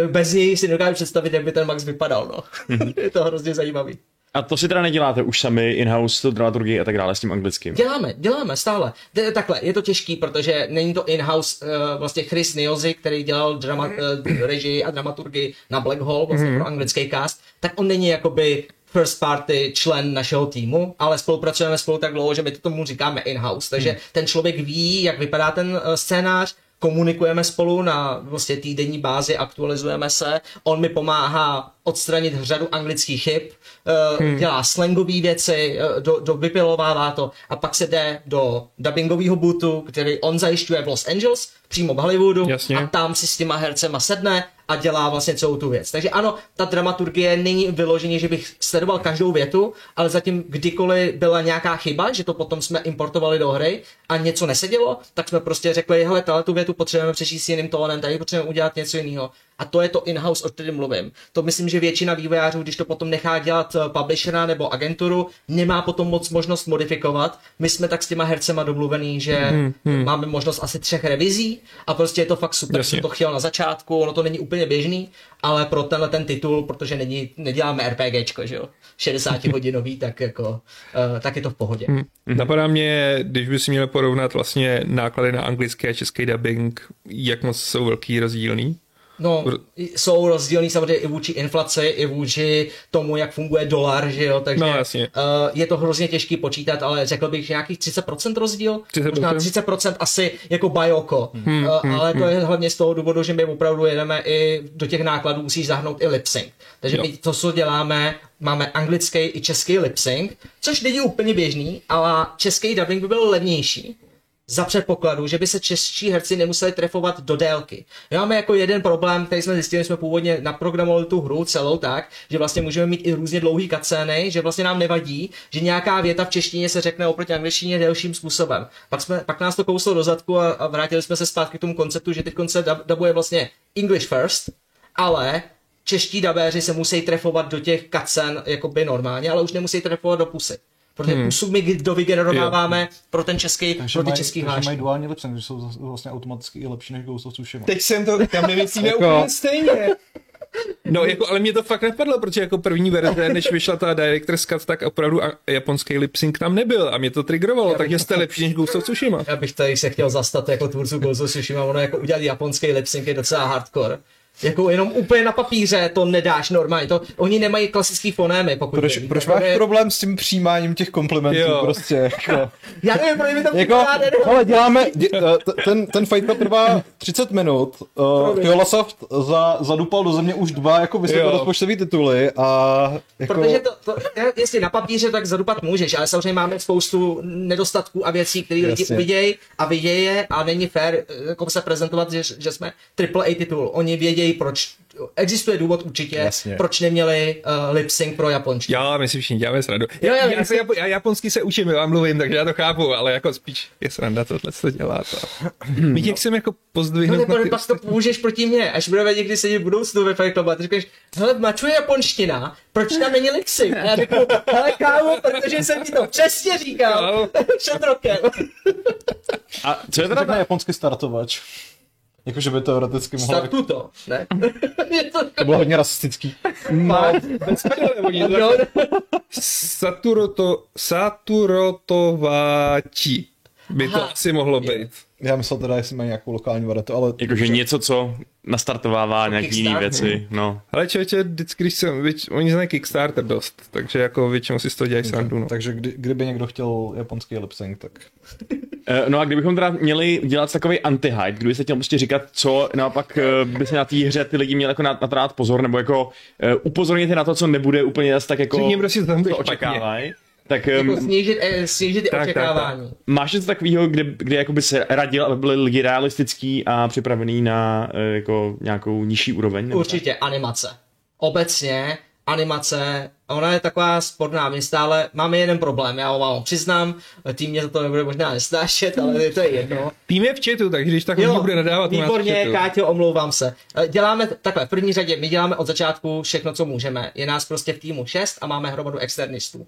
bez něj si nedokážu představit, jak by ten Max vypadal. No. Hmm. je to hrozně zajímavý. A to si teda neděláte už sami in-house to dramaturgii a tak dále s tím anglickým? Děláme, děláme stále. De, takhle, je to těžký, protože není to in-house, uh, vlastně Chris Niozi, který dělal drama, uh, režii a dramaturgii na Black Hole, vlastně mm-hmm. pro anglický cast, tak on není jakoby first party člen našeho týmu, ale spolupracujeme spolu tak dlouho, že my to tomu říkáme in-house. Takže hmm. ten člověk ví, jak vypadá ten uh, scénář, komunikujeme spolu na vlastně týdenní bázi, aktualizujeme se, on mi pomáhá odstranit řadu anglických chyb, uh, hmm. dělá slangové věci, uh, do, do vypilovává to a pak se jde do dubbingového bootu, který on zajišťuje v Los Angeles, přímo v Hollywoodu Jasně. a tam si s těma hercema sedne a dělá vlastně celou tu věc. Takže ano, ta dramaturgie není vyloženě, že bych sledoval každou větu, ale zatím kdykoliv byla nějaká chyba, že to potom jsme importovali do hry a něco nesedělo, tak jsme prostě řekli, hele, tahle tu větu potřebujeme přečíst jiným tónem, tady potřebujeme udělat něco jiného. A to je to in-house, o kterém mluvím. To myslím, že většina vývojářů, když to potom nechá dělat eh, publishera nebo agenturu, nemá potom moc možnost modifikovat. My jsme tak s těma hercema domluvený, že hmm, hmm. máme možnost asi třech revizí a prostě je to fakt super. Jasně. Jsem to chtěl na začátku, ono to není úplně běžný, ale pro tenhle ten titul, protože není, neděláme RPGčko, že jo, 60 hodinový, tak jako, uh, tak je to v pohodě. Hmm. Napadá mě, když by si měl porovnat vlastně náklady na anglický a český dubbing, jak moc jsou velký rozdílný? No, jsou rozdílný samozřejmě i vůči inflaci, i vůči tomu, jak funguje dolar, že jo, takže no, jasně. Uh, je to hrozně těžký počítat, ale řekl bych, že nějakých 30% rozdíl, 30%? možná 30% asi jako bajoko, hmm, uh, hmm, ale hmm. to je hlavně z toho důvodu, že my opravdu jedeme i do těch nákladů, musíš zahnout i lip sync. Takže jo. my to, co děláme, máme anglický i český lip sync, což není úplně běžný, ale český dubbing by byl levnější, za předpokladu, že by se čeští herci nemuseli trefovat do délky. My máme jako jeden problém, který jsme zjistili, jsme původně naprogramovali tu hru celou tak, že vlastně můžeme mít i různě dlouhý kacény, že vlastně nám nevadí, že nějaká věta v češtině se řekne oproti angličtině delším způsobem. Pak, jsme, pak nás to kouslo do zadku a, a vrátili jsme se zpátky k tomu konceptu, že teď se dubuje vlastně English first, ale čeští dabéři se musí trefovat do těch kacen jakoby normálně, ale už nemusí trefovat do pusy protože hmm. pusu my dovygenerováváme jo. pro ten český, takže pro ty český hlášky. mají duální lipsync, že jsou vlastně automaticky i lepší než Ghost of Tsushima. Teď jsem to, tam nemyslíme jako... úplně stejně. No, jako, ale mě to fakt nepadlo, protože jako první verze, než vyšla ta Director's Cut, tak opravdu japonský lip sync tam nebyl a mě to triggerovalo, bych, takže jste lepší než Ghost of Tsushima. Já bych tady se chtěl zastat jako tvůrců Ghost of Tsushima, ono jako udělat japonský lip sync je docela hardcore Jako jenom úplně na papíře to nedáš normálně. To, oni nemají klasický fonémy, pokud Proč, vím. proč Jako máš je- problém s tím přijímáním těch komplimentů Jo. prostě? Jako, Já nevím, proč mi to jako, ale děláme, dě, eh, ten, ten fight club trvá 30 minut, uh, Fiolasoft za, zadupal do země už dva jako vysokorozpočtový tituly a jako... Protože to, to, jestli na papíře, tak zadupat můžeš, ale samozřejmě máme spoustu nedostatků a věcí, které lidi uvidějí a vidějí je a není fér jako se prezentovat, že, že jsme AAA titul. Oni vědějí, proč. Existuje důvod určitě, Jasně. proč neměli uh, lip sync pro japonštinu. Já, my si všichni děláme srandu. Jo, jo, já, my se, Japo- já, japonsky se učím, já mluvím, takže já to chápu, ale jako spíš je sranda tohle, co dělá to. My tě chceme jako No, pozdvihnout nebo na ty... pak to můžeš proti mně, až budeme někdy sedět v budoucnu ve Fight Clubu a ty řekneš, hele, mačuje japonština, proč tam není lip sync? A já řeknu, hele kámo, protože jsem ti to přesně říkal Jo. před rokem. A co je teda Řekne japonský startovač. Jakože by teoreticky mohlo... Startu to, ne? To To bylo hodně rasistický. No, bez prdele, oni to Jo, Saturoto, Saturotovači by to Aha. asi mohlo být. Já myslel teda, jestli mají nějakou lokální variantu, ale... jakože něco, co nastartovává nějaký jiný věci, no. Ale člověče, vždycky, když jsem, věč, oni znají Kickstarter dost, takže jako většinou si z toho dělají srandu, no. Takže kdy, kdyby někdo chtěl japonský lip tak... Eh, No a kdybychom teda měli dělat takový anti-hype, kdyby se chtěl prostě říkat, co naopak eh, by se na té hře ty lidi měli jako na, na to dát pozor, nebo jako uh, upozornit je na to, co nebude úplně zase tak jako Řekni prostě, že tam bude co špatně. očekávají. Tak jako um, snížit, eh, snížit Tak, tak, očekávání. máš něco takového, kde, kde jako by se radil, aby byli lidi realistický a připravený na jako nějakou nižší úroveň? nebo Určitě animace. Obecně animace, ona je taková sporná, my stále máme jeden problém, já ho vám přiznám, tým mě za to nebude možná nesnášet, ale to je jedno. Tým je v chatu, takže když tak jo, bude nadávat výborně. Káťo, omlouvám se. Eh, Děláme takhle, v první řadě, my děláme od začátku všechno, co můžeme. Je nás prostě v týmu 6 a máme hromadu externistů. Uh,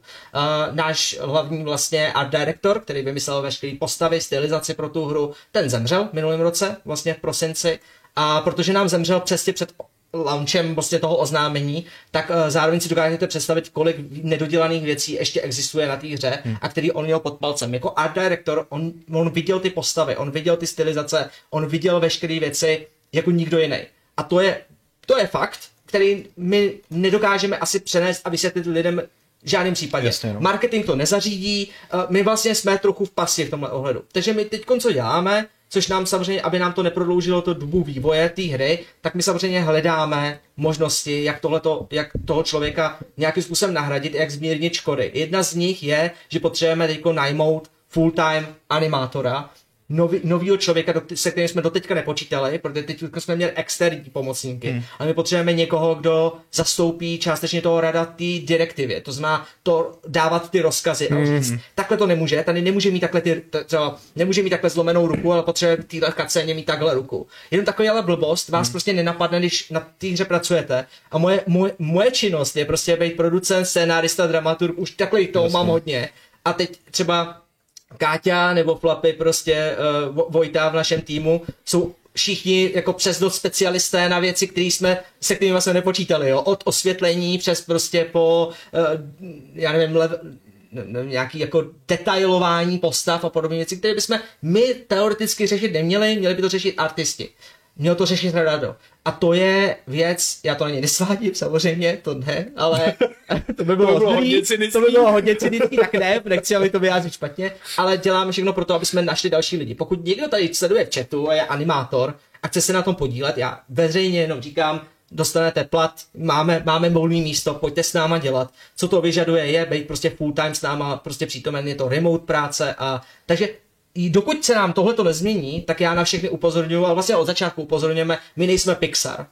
náš hlavní vlastně art director, který vymyslel veškeré postavy, stylizaci pro tu hru, ten zemřel v minulém roce, vlastně v prosinci. A protože nám zemřel přesně před launchem prostě toho oznámení, tak uh, zároveň si dokážete představit, kolik nedodělaných věcí ještě existuje na té hře hmm. a který on měl pod palcem. Jako art director, on, on viděl ty postavy, on viděl ty stylizace, on viděl veškeré věci jako nikdo jiný. A to je, to je fakt, který my nedokážeme asi přenést a vysvětlit lidem v žádném případě. Jasně, no. Marketing to nezařídí, uh, my vlastně jsme trochu v pasti v tomhle ohledu. Takže my teď co děláme, což nám samozřejmě, aby nám to neprodloužilo to dobu vývoje té hry, tak my samozřejmě hledáme možnosti, jak, tohleto, jak toho člověka nějakým způsobem nahradit, jak zmírnit škody. Jedna z nich je, že potřebujeme teď najmout full-time animátora, nový, novýho člověka, do, se kterým jsme doteďka nepočítali, protože teď jsme měli externí pomocníky, hmm. ale my potřebujeme někoho, kdo zastoupí částečně toho rada té direktivě, to znamená to dávat ty rozkazy a říct, takhle to nemůže, tady nemůže mít takhle ty, třeba, nemůže mít takhle zlomenou ruku, ale potřebuje v téhle kacéně mít takhle ruku. Jenom takový ale blbost vás prostě nenapadne, když na té hře pracujete. A moje, moje, moje činnost je prostě být producent, scénárista, dramaturg, už takhle toho mám hodně. A teď třeba Káťa nebo Flapy, prostě uh, Vo- Vojta v našem týmu jsou všichni jako přes dost specialisté na věci, které jsme, se kterými jsme nepočítali, jo? od osvětlení přes prostě po, uh, já nevím, lev, nějaký jako detailování postav a podobné věci, které bychom my teoreticky řešit neměli, měli by to řešit artisti. Měl to řešit Rado. A to je věc, já to ani nesvádím, samozřejmě, to ne, ale to by bylo, To by bylo hodně cynický. to by bylo hodně cynický, tak ne, nechci, aby to vyjádřit špatně, ale děláme všechno pro to, aby jsme našli další lidi. Pokud někdo tady sleduje v chatu a je animátor a chce se na tom podílet, já veřejně jenom říkám, dostanete plat, máme, máme volné místo, pojďte s náma dělat. Co to vyžaduje je být prostě full time s náma, prostě přítomen, je to remote práce a takže dokud se nám tohle to nezmění, tak já na všechny upozorňuji, ale vlastně od začátku upozorňujeme, my nejsme Pixar.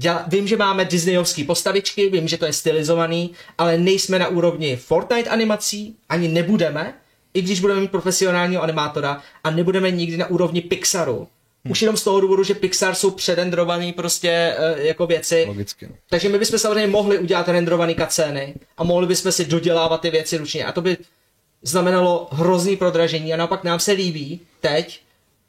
Děla, vím, že máme Disneyovský postavičky, vím, že to je stylizovaný, ale nejsme na úrovni Fortnite animací, ani nebudeme, i když budeme mít profesionálního animátora a nebudeme nikdy na úrovni Pixaru. Už jenom z toho důvodu, že Pixar jsou předendrovaný prostě uh, jako věci. Logicky. no. Takže my bychom samozřejmě mohli udělat rendrované kacény a mohli bychom si dodělávat ty věci ručně. A to by znamenalo hrozný prodražení a naopak nám se líbí teď,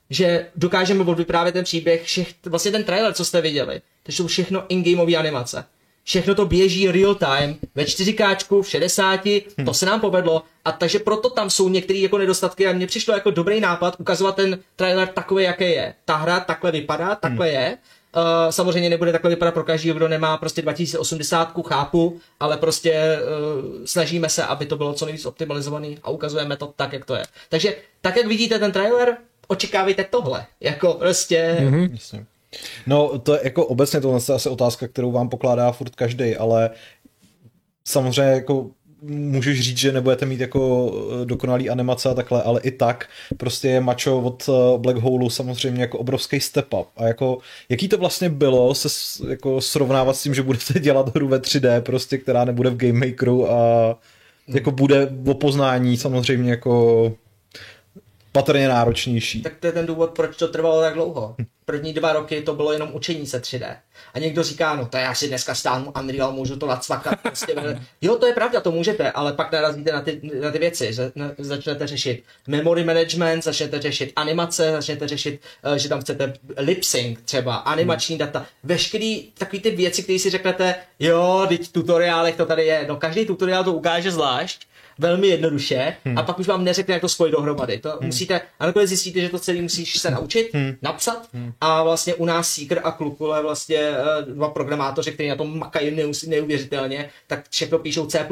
že dokážeme odvyprávět ten příběh, všech, vlastně ten trailer, co jste viděli, to jsou všechno in-gameové animace. všechno to běží real time, ve 4K, v 60, hmm. to se nám povedlo, a takže proto tam jsou některé jako nedostatky a mně přišlo jako dobrý nápad ukazovat ten trailer takový, jaký je. Ta hra takhle vypadá, takhle hmm. je, Uh, samozřejmě nebude takhle vypadat pro každý, kdo nemá prostě 2080, chápu, ale prostě uh, snažíme se, aby to bylo co nejvíc optimalizovaný a ukazujeme to tak, jak to je. Takže tak, jak vidíte ten trailer, očekávejte tohle. Jako prostě... Mm-hmm. No, to je jako obecně to je asi otázka, kterou vám pokládá furt každý, ale samozřejmě jako můžeš říct, že nebudete mít jako eh, dokonalý animace a takhle, ale i tak prostě je mačo od eh, Black Hole samozřejmě jako obrovský step up a jako jaký to vlastně bylo se jako srovnávat s tím, že budete dělat hru ve 3D prostě, která nebude v Game Makeru a jako bude o poznání samozřejmě jako patrně náročnější. Tak to je ten důvod, proč to trvalo tak dlouho. První dva roky to bylo jenom učení se 3D. A někdo říká, no to já si dneska stáhnu Unreal, můžu to nacvakat. Prostě. jo, to je pravda, to můžete, ale pak narazíte na ty, na ty věci, že začnete řešit memory management, začnete řešit animace, začnete řešit, eh, že tam chcete lip sync třeba, animační data, veškerý takový ty věci, které si řeknete, jo, teď tutoriálech to tady je, no každý tutoriál to ukáže zvlášť, velmi jednoduše hmm. a pak už vám neřekne, jak to spojit dohromady. To hmm. musíte, a nakonec zjistíte, že to celý musíš se naučit, hmm. napsat hmm. a vlastně u nás Seeker a Klukule vlastně eh, dva programátoři, kteří na tom makají neuvěřitelně, tak všechno píšou C++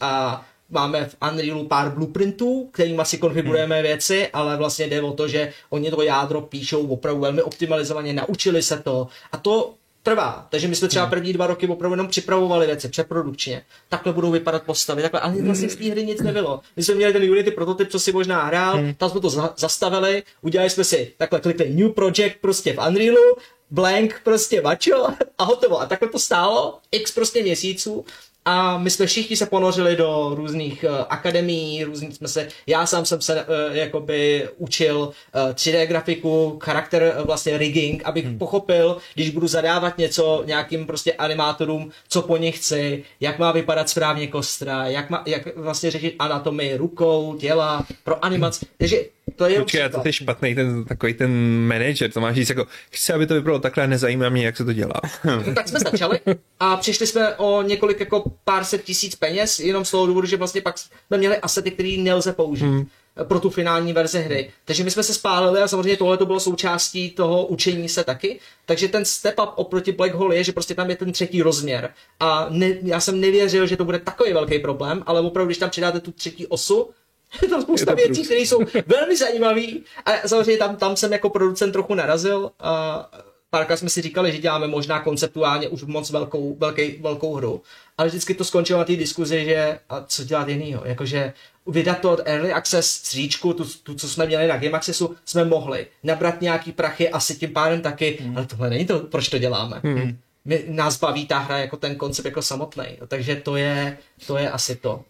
a máme v Unrealu pár blueprintů, kterými si konfigurujeme hmm. věci, ale vlastně jde o to, že oni to jádro píšou opravdu velmi optimalizovaně, naučili se to a to trvá. Takže my jsme třeba hmm. první dva roky opravdu jenom připravovali věci přeprodukčně. Takhle budou vypadat postavy, takhle, ale vlastně z té hry nic nebylo. My jsme měli ten Unity prototyp, co si možná hrál, hmm. tam jsme to za- zastavili, udělali jsme si takhle klikli New Project prostě v Unrealu, blank prostě mačo a hotovo. A takhle to stálo x prostě měsíců a my jsme všichni se ponořili do různých uh, akademií, různých jsme se, já sám jsem se uh, jakoby učil uh, 3D grafiku, charakter uh, vlastně rigging, abych hmm. pochopil, když budu zadávat něco nějakým prostě animátorům, co po nich chci, jak má vypadat správně kostra, jak, má, jak vlastně řešit anatomii rukou, těla, pro animaci. Takže to je Počkej, to je špatný ten takový ten manager, to máš říct jako, chci, aby to vypadalo takhle, nezajímá mě, jak se to dělá. Tak jsme začali a přišli jsme o několik jako pár set tisíc peněz, jenom z toho důvodu, že vlastně pak jsme měli asety, které nelze použít. Hmm pro tu finální verzi hry. Takže my jsme se spálili a samozřejmě tohle to bylo součástí toho učení se taky. Takže ten step up oproti Black Hole je, že prostě tam je ten třetí rozměr. A ne, já jsem nevěřil, že to bude takový velký problém, ale opravdu, když tam přidáte tu třetí osu, je tam spousta věcí, které jsou velmi zajímavé. A samozřejmě tam, tam jsem jako producent trochu narazil. A párkrát jsme si říkali, že děláme možná konceptuálně už moc velkou, velký, velkou hru. Ale vždycky to skončilo na té diskuzi, že a co dělat jinýho. Jakože vydat to od Early Access stříčku, tu, tu, co jsme měli na Game Accessu, jsme mohli nabrat nějaký prachy, asi tím pádem taky, hmm. ale tohle není to, proč to děláme. Hmm. My, nás baví ta hra jako ten koncept jako samotný, takže to je, to je asi to.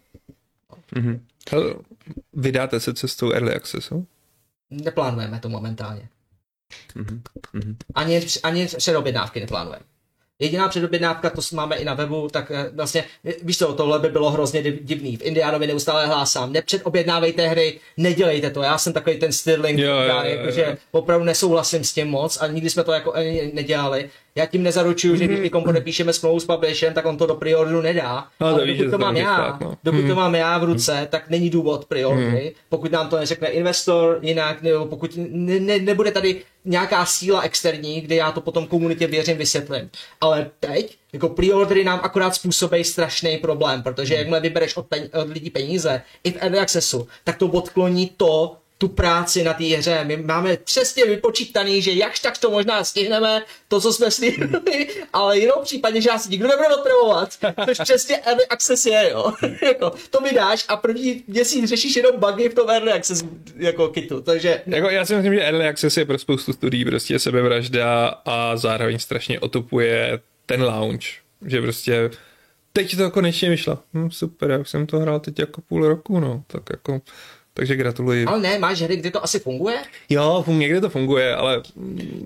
Mm-hmm. Vydáte se cestou Early Accessu? Neplánujeme to momentálně. Mm-hmm. Ani, ani předobjednávky neplánujeme. Jediná předobjednávka, to máme i na webu, tak eh, vlastně, víš co, tohle by bylo hrozně divný. V Indianovi neustále hlásám, nepředobjednávejte hry, nedělejte to. Já jsem takový ten Stirling, jo, jo, jo, jo. jakože opravdu nesouhlasím s tím moc a nikdy jsme to jako nedělali. Já tím nezaručuju, že když někomu nepíšeme smlouvu s publishem, tak on to do preorderu nedá. No, Ale dokud to, to mám já, tak, no. dokud to mám já v ruce, tak není důvod preordery. Hmm. Pokud nám to neřekne investor jinak, nebo pokud ne, ne, nebude tady nějaká síla externí, kde já to potom komunitě věřím, vysvětlím. Ale teď, jako preordery nám akorát způsobí strašný problém, protože jakmile vybereš od, od lidí peníze i v early accessu, tak to odkloní to, tu práci na té hře. My máme přesně vypočítaný, že jakž tak to možná stihneme, to, co jsme slíbili, ale jenom v případě, že nás nikdo nebude otravovat, což přesně early access je, jo. jako, to mi dáš a první měsíc řešíš jenom bugy v tom early access jako kitu, takže... Jako já si myslím, že early access je pro spoustu studií prostě sebevražda a zároveň strašně otupuje ten launch, že prostě teď to konečně vyšlo. Hm, super, já jsem to hrál teď jako půl roku, no, tak jako takže gratuluji. Ale ne, máš hry, kde to asi funguje? Jo, někde to funguje, ale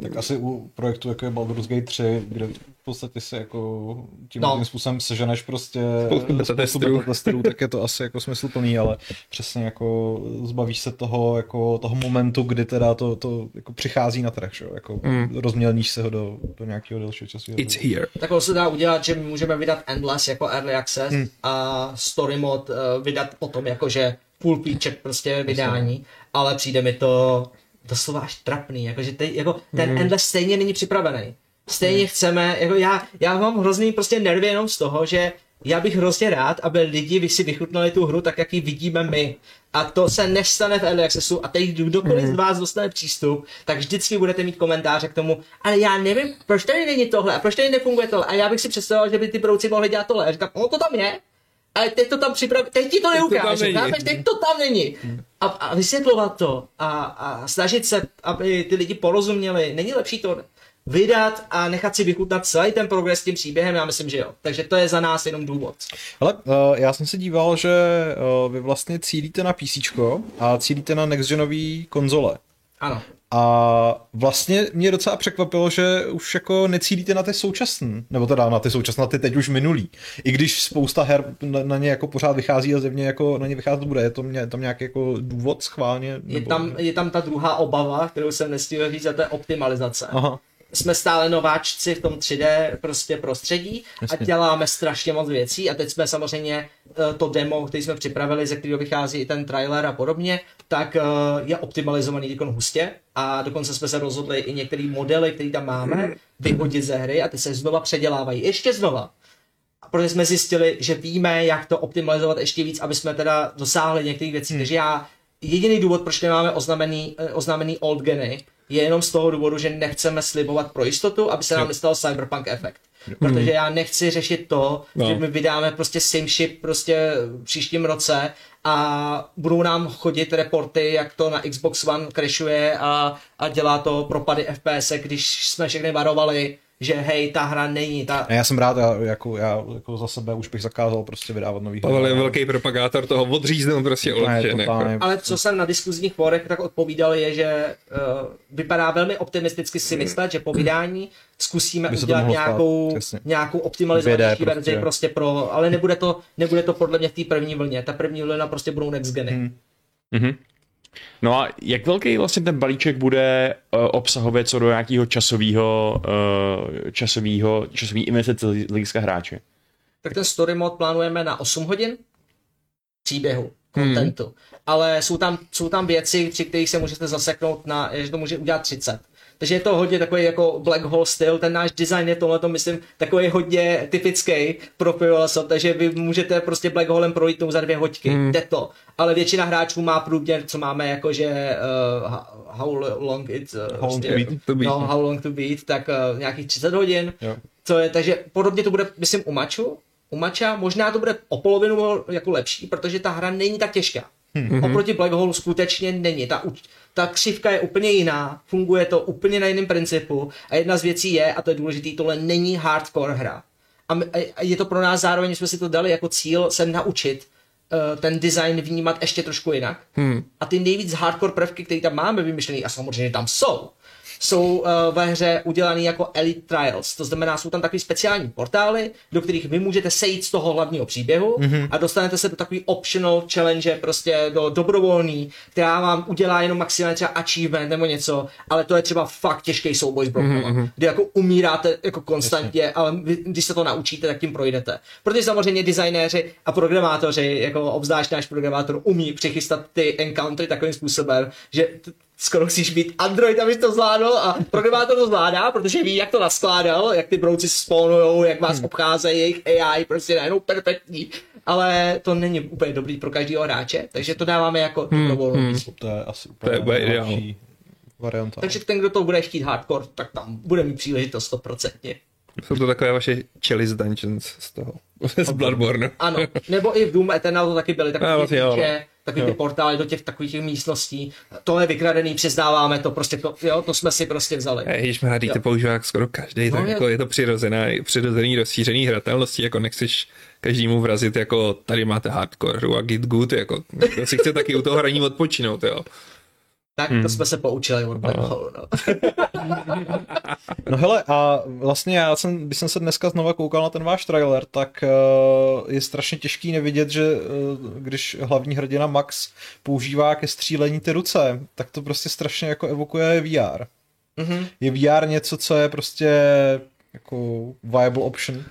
Tak asi u projektu jako je Baldur's Gate 3, kde v podstatě si jako tím, No. způsobem seženeš prostě Spoustu beta testů. tak je to asi jako smysluplný, ale přesně jako zbavíš se toho, jako toho momentu, kdy teda to, to jako přichází na trh, že? jo, jako mm. rozmělníš se ho do, do nějakého delšího času. it's here. Tak to se dá udělat, že my můžeme vydat Endless jako Early Access hmm. a Story Mode uh, vydat potom jakože full feature prostě vydání, ale přijde mi to doslova až trapný, jakože te, jako ten hmm. Endless stejně není připravený. Stejně hmm. chceme, jako já, já mám hrozný prostě nervy jenom z toho, že já bych hrozně rád, aby lidi si vychutnali tu hru tak, jak ji vidíme my. A to se nestane v Early Accessu a teď kdokoliv z vás dostane přístup, tak vždycky budete mít komentáře k tomu, ale já nevím, proč tady není tohle a proč tady nefunguje tohle. A já bych si představoval, že by ty brouci mohli dělat tohle. A říkám, ono to tam je, ale teď to tam připraví, teď ti to není. chápeš, teď to tam není. A, a vysvětlovat to a, a snažit se, aby ty lidi porozuměli, není lepší to vydat a nechat si vychutnat celý ten progres s tím příběhem, já myslím, že jo. Takže to je za nás jenom důvod. Ale uh, já jsem se díval, že uh, vy vlastně cílíte na PC a cílíte na next-genové konzole. Ano. A vlastně mě docela překvapilo, že už jako necílíte na ty současné, nebo teda na ty současné, na ty teď už minulý. I když spousta her na, na ně jako pořád vychází a zevně jako na ně vycházet bude. Je to mě, tam nějaký jako důvod schválně? Je Nebo... tam, je tam ta druhá obava, kterou jsem nestihl říct, a to je optimalizace. Aha. Jsme stále nováčci v tom 3D prostě prostředí Jasně. a děláme strašně moc věcí a teď jsme samozřejmě eh, to demo, který jsme připravili, ze kterého vychází i ten trailer a podobně, tak eh, je optimalizovaný teď hustě a dokonce jsme se rozhodli i některé modely, které tam máme, vyhodit ze hry a ty se znova předělávají. Ještě znova. Protože jsme zjistili, že víme, jak to optimalizovat ještě víc, aby jsme teda dosáhli některých věcí. Takže já, jediný důvod, proč nemáme oznámený, eh, oznámený old geny, je jenom z toho důvodu, že nechceme slibovat pro jistotu, aby se nám nestal cyberpunk efekt. Protože já nechci řešit to, No. no. že my vydáme prostě simship prostě v příštím roce a budou nám chodit reporty, jak to na Xbox One crashuje a, a dělá to propady FPS, když jsme všechny varovali, že hej, ta hra není, ta, A já jsem rád, já, jako, já jako za sebe už bych zakázal prostě vydávat nový Pavel je velký propagátor toho odříznout prostě Ne, odčen, jako. totálně. Ale co jsem na diskuzních fórech tak odpovídal je, že uh, vypadá velmi optimisticky si myslet, že po vydání zkusíme By udělat nějakou, nějakou optimalizovanější 2D verzi prostě. prostě pro, ale nebude to, nebude to podle mě v té první vlně. Ta první vlna prostě budou next geny. Hmm. Mhm. No a jak velký vlastně ten balíček bude uh, obsahově co do nějakého časového, uh, časového, časový investice z hlediska hráče? Tak ten story mod plánujeme na 8 hodin příběhu, kontentu. Hmm. Ale jsou tam, jsou tam věci, při kterých se můžete zaseknout na, že to může udělat 30. Takže je to hodně takový jako black hole styl, ten náš design je tohle, myslím, takový hodně typický pro POSO, takže vy můžete prostě black holem projít tomu za dvě hoďky, hmm. jde to. Ale většina hráčů má průměr, co máme jako, že uh, how long it, uh, How long to beat. To beat, no, how long to beat, tak uh, nějakých 30 hodin. Jo. Co je, takže podobně to bude, myslím, u Maču. U Mača možná to bude o polovinu jako lepší, protože ta hra není tak těžká. Hmm. Oproti Black Hole skutečně není. Ta, ta křivka je úplně jiná, funguje to úplně na jiném principu a jedna z věcí je, a to je důležitý, tohle není hardcore hra. A, je to pro nás zároveň, jsme si to dali jako cíl se naučit uh, ten design vnímat ještě trošku jinak. Hmm. A ty nejvíc hardcore prvky, které tam máme vymyšlený, a samozřejmě tam jsou, jsou uh, ve hře udělaný jako Elite Trials. To znamená, jsou tam takový speciální portály, do kterých vy můžete sejít z toho hlavního příběhu mm-hmm. a dostanete se do takový optional challenge, prostě do dobrovolný, která vám udělá jenom maximálně třeba achievement nebo něco, ale to je třeba fakt těžký souboj s broukama, mm-hmm. kdy jako umíráte jako konstantně, ale vy, když se to naučíte, tak tím projdete. Protože samozřejmě designéři a programátoři, jako obzvlášť náš programátor, umí přichystat ty encountery takovým způsobem, že t- skoro chceš být Android, abys to zvládl a programátor to zvládá, protože ví, jak to naskládal, jak ty brouci spawnujou, jak vás hmm. obcházejí, jejich AI, prostě najednou perfektní. Ale to není úplně dobrý pro každého hráče, takže to dáváme jako dobrovolnou hmm. To je asi úplně To je varianta. Takže ten, kdo to bude chtít hardcore, tak tam bude mít příležitost stoprocentně. Jsou to takové vaše chalice dungeons z toho. Z Bloodborne. Ano, nebo i v Doom Eternal to taky byly takové, no, vlastně jo, no. že takový ty portály do těch takových těch místností. To je vykradený, přiznáváme to, prostě to, jo, to jsme si prostě vzali. Když má to používá skoro každý, tak No, je- jako je to přirozená, přirozený rozšířený hratelnosti, jako nechceš každému vrazit, jako tady máte hardcore a git good, jako kdo si chce taky u toho hraní odpočinout, jo. Tak to jsme se poučili od Black Hole, no. No hele, a vlastně já jsem, když jsem se dneska znova koukal na ten váš trailer, tak uh, je strašně těžký nevidět, že uh, když hlavní hrdina Max používá ke střílení ty ruce, tak to prostě strašně jako evokuje VR. Mhm. Je VR něco, co je prostě jako viable option.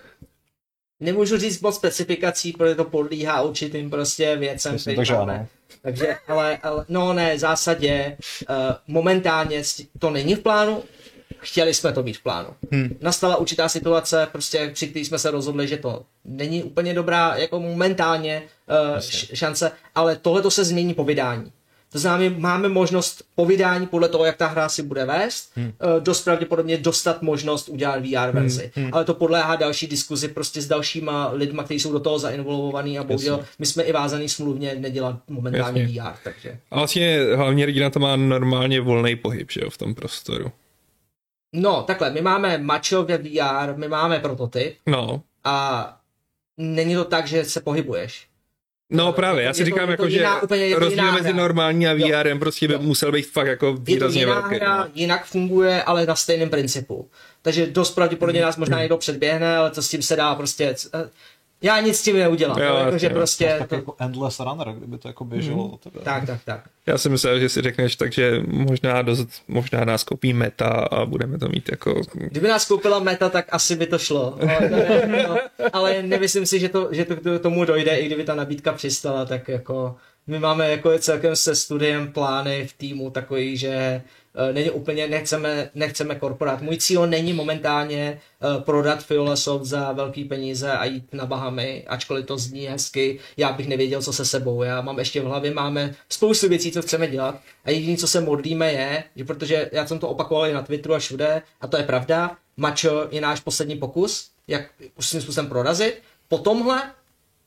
Nemůžu říct moc specifikací, protože to podlíhá určitým prostě věcem, takže máme. ano. Takže, ale, ale, no ne, v zásadě uh, momentálně to není v plánu, chtěli jsme to mít v plánu. Hmm. Nastala určitá situace, prostě při který jsme se rozhodli, že to není úplně dobrá, jako momentálně uh, š- šance, ale tohle to se změní po vydání. To znamená, máme možnost po vydání podle toho, jak ta hra si bude vést, hmm. dost pravděpodobně dostat možnost udělat VR verzi. Hmm. Ale to podléhá další diskuzi prostě s dalšíma lidma, kteří jsou do toho zainvolvovaní a bohužel my jsme i vázaný smluvně nedělat momentálně Jasně. VR, takže. A vlastně hlavně hrdina to má normálně volný pohyb, že jo, v tom prostoru. No, takhle, my máme macho ve VR, my máme prototyp No, a není to tak, že se pohybuješ. No právě, já si říkám, jako, že jiná- to rozdíl mezi normální a. VRem prostě by Jo. musel být fakt jako Je to výrazně jiná velký. hra, no. jinak funguje, ale na stejném principu. Takže dost pravděpodobně nás možná někdo předběhne, ale to s tím se dá prostě... Já nic s tím neudělám. Jo, Jo, jako, že jasně, prostě... Tak To, jako Endless Runner, kdyby to jako běželo od tebe. tak, tak, tak. Já jsem myslel, že si řekneš, takže možná, dost, možná nás koupí meta a budeme to mít jako... Kdyby nás koupila meta, tak asi by to šlo. Ale, ne, no, ale nemyslím si, že to, že to k tomu dojde, i kdyby ta nabídka přistala, tak jako my máme jako celkem se studiem plány v týmu takový, že eh, není úplně, nechceme, nechceme korporát. Můj cíl není momentálně eh, prodat Fiola za velký peníze a jít na Bahamy, ačkoliv to zní hezky, já bych nevěděl, co se sebou. Já mám ještě v hlavě, máme spoustu věcí, co chceme dělat a jediné, co se modlíme je, že protože já jsem to opakoval i na Twitteru a všude, a to je pravda, Macho je náš poslední pokus, jak už svým způsobem prorazit. Po tomhle,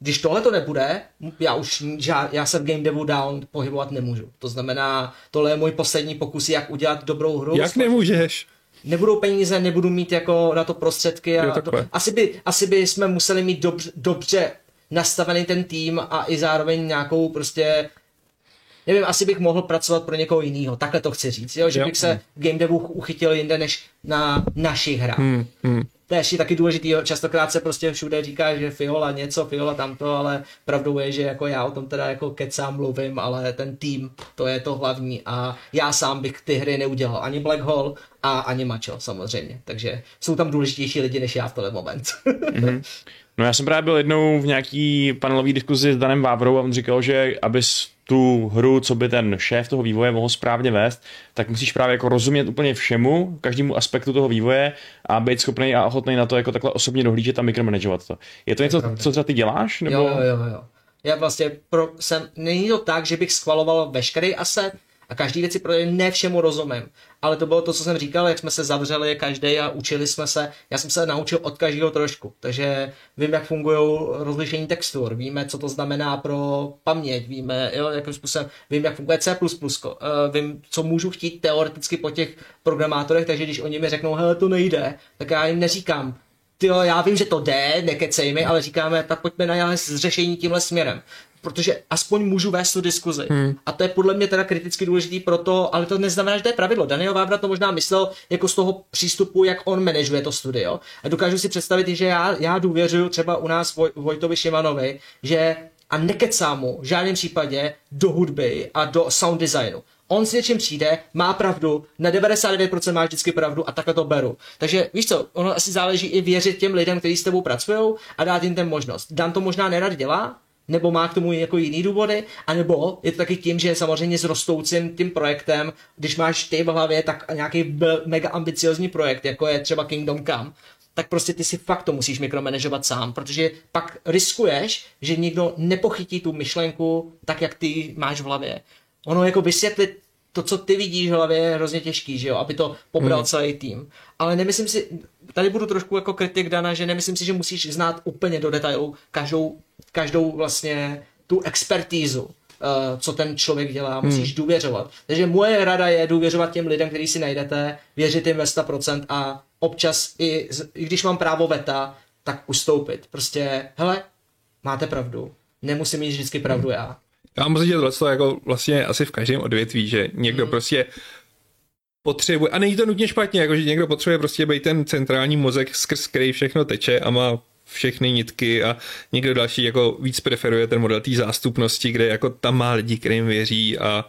když tohle to nebude, já už žád, já se v game devu down pohybovat nemůžu. To znamená, tohle je můj poslední pokus, jak udělat dobrou hru. Jak nemůžeš? Nebudou peníze, nebudu mít jako na to prostředky. Jo, A takhle. do, asi, by, asi by jsme museli mít dobře, dobře nastavený ten tým a i zároveň nějakou prostě nevím, asi bych mohl pracovat pro někoho jiného. Takhle to chci říct, jo? že Jo. bych se v game devu uchytil jinde než na našich hrách. Hmm, hmm. To je ještě taky důležitý, jo. častokrát se prostě všude říká, že Fiola něco, Fiola tamto, ale pravdou je, že jako já o tom teda jako kecám mluvím, ale ten tým, to je to hlavní a já sám bych ty hry neudělal, ani Black Hole a ani Macho samozřejmě, takže jsou tam důležitější lidi než já v tenhle moment. No já jsem právě byl jednou v nějaký panelový diskuzi s Danem Vávrou a on říkal, že abys tu hru, co by ten šéf toho vývoje mohl správně vést, tak musíš právě jako rozumět úplně všemu, každému aspektu toho vývoje a být schopný a ochotný na to jako takhle osobně dohlížet a mikromanagovat to. Je to něco, co třeba ty děláš? Nebo... Jo, jo, jo, jo. Já vlastně pro, jsem, není to tak, že bych schvaloval veškerý asset a každý věci, protože ne všemu rozumím. Ale to bylo to, co jsem říkal, jak jsme se zavřeli každý a učili jsme se. Já jsem se naučil od každého trošku, takže vím, jak fungují rozlišení textur, víme, co to znamená pro paměť, víme, jo, jakým způsobem, vím, jak funguje C++, eh, vím, co můžu chtít teoreticky po těch programátorech, takže když oni mi řeknou, hele, to nejde, tak já jim neříkám, ty jo, já vím, že to jde, nekecej mi, ale říkáme, tak pojďme na řešení tímhle směrem. Protože aspoň můžu vést tu diskuzi. Hmm. A to je podle mě teda kriticky důležitý pro to, ale to neznamená, že to je pravidlo. Daniel Vávra to možná myslel jako z toho přístupu, jak on manažuje to studio. A dokážu si představit, že já, já důvěřuju třeba u nás Voj, Vojtovi Šimanovi, že a nekecám mu v žádném případě do hudby a do sound designu. On s něčím přijde, má pravdu, na 99% má vždycky pravdu a takhle to beru. Takže víš co, ono asi záleží i věřit těm lidem, kteří s tebou pracují a dát jim ten možnost. Dan to možná nerad dělá, nebo má k tomu jako jiný důvody, anebo je to taky tím, že samozřejmě s rostoucím tím projektem, když máš ty v hlavě tak nějaký mega ambiciozní projekt, jako je třeba Kingdom Come, tak prostě ty si fakt to musíš mikromanagovat sám, protože pak riskuješ, že někdo nepochytí tu myšlenku tak, jak ty máš v hlavě. Ono jako vysvětlit to, co ty vidíš v hlavě, je hrozně těžký, že jo, aby to pobral hmm. celý tým. Ale nemyslím si, tady budu trošku jako kritik Dana, že nemyslím si, že musíš znát úplně do detailu každou, každou vlastně tu expertízu uh, co ten člověk dělá, musíš hmm. důvěřovat. Takže moje rada je důvěřovat těm lidem, který si najdete, věřit jim ve 100% a občas, i, i když mám právo veta, tak ustoupit. Prostě, hele, máte pravdu, nemusím mít vždycky pravdu já. Já mám pocit, že tohle jako vlastně asi v každém odvětví, že někdo hmm. prostě potřebuje, a není to nutně špatně, jako že někdo potřebuje prostě být ten centrální mozek, skrz který všechno teče a má všechny nitky a někdo další jako víc preferuje ten model té zástupnosti, kde jako tam má lidi, kterým věří a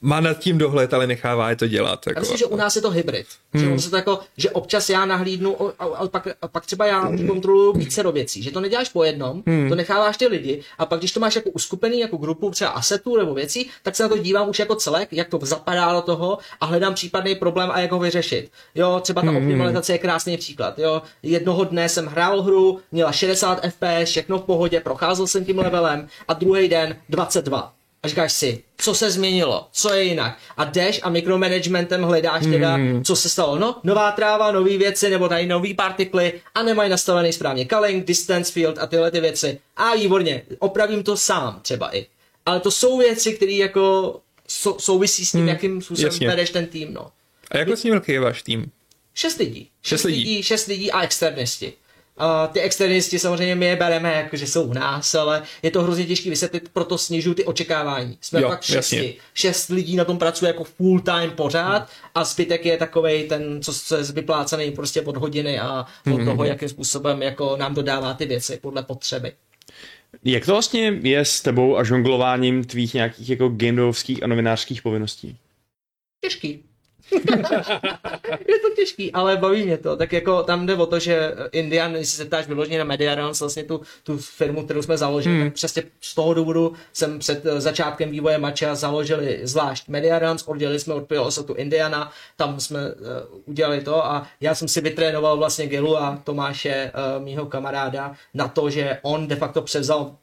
má nad tím dohled, ale nechává je to dělat. Jako. Já myslím, že u nás je to hybrid. Hmm. Že, to jako, že občas já nahlídnu, ale pak, a pak třeba já hmm. kontroluju více do věcí. Že to neděláš po jednom, hmm. to necháváš ty lidi a pak když to máš jako uskupený, jako grupu třeba asetů nebo věcí, tak se na to dívám už jako celek, jak to zapadá do toho a hledám případný problém a jak ho vyřešit. Jo, třeba ta hmm. optimalizace je krásný příklad. Jo, jednoho dne jsem hrál hru, měla 60 FPS, všechno v pohodě, procházel jsem tím levelem a druhý den 22 a říkáš si, co se změnilo, co je jinak. A jdeš a mikromanagementem hledáš teda, hmm. co se stalo. No, nová tráva, nové věci, nebo tady nový partikly a nemají nastavený správně culling, distance field a tyhle ty věci. A výborně, opravím to sám třeba i. Ale to jsou věci, které jako sou, souvisí s tím, hmm. jakým způsobem Jasně. vedeš ten tým, no. A jak vlastně velký je váš tým? Šest lidí. Šest, šest lidí. lidí. Šest lidí a externisti. Uh, ty externisti samozřejmě my je bereme, jako, že jsou u nás, ale je to hrozně těžké vysvětlit, proto snižuju ty očekávání. Jsme jo, pak šesti. Šest lidí na tom pracuje jako full time pořád a zbytek je takovej ten, co se vyplácený prostě od hodiny a od mm-hmm. toho, jakým způsobem jako nám dodává ty věci podle potřeby. Jak to vlastně je s tebou a žonglováním tvých nějakých jako gameovských a novinářských povinností? Těžký. je to těžký, ale baví mě to. Tak jako tam jde o to, že Indian, jestli se ptáš vyloženě na Mediarans, vlastně tu, tu firmu, kterou jsme založili, hmm. tak přesně z toho důvodu jsem před eh, začátkem vývoje Mača založili zvlášť Mediarans, oddělili jsme od tu Indiana, tam jsme uh, udělali to a já jsem si vytrénoval vlastně Gilu a Tomáše, uh, mýho kamaráda, na to, že on de facto převzal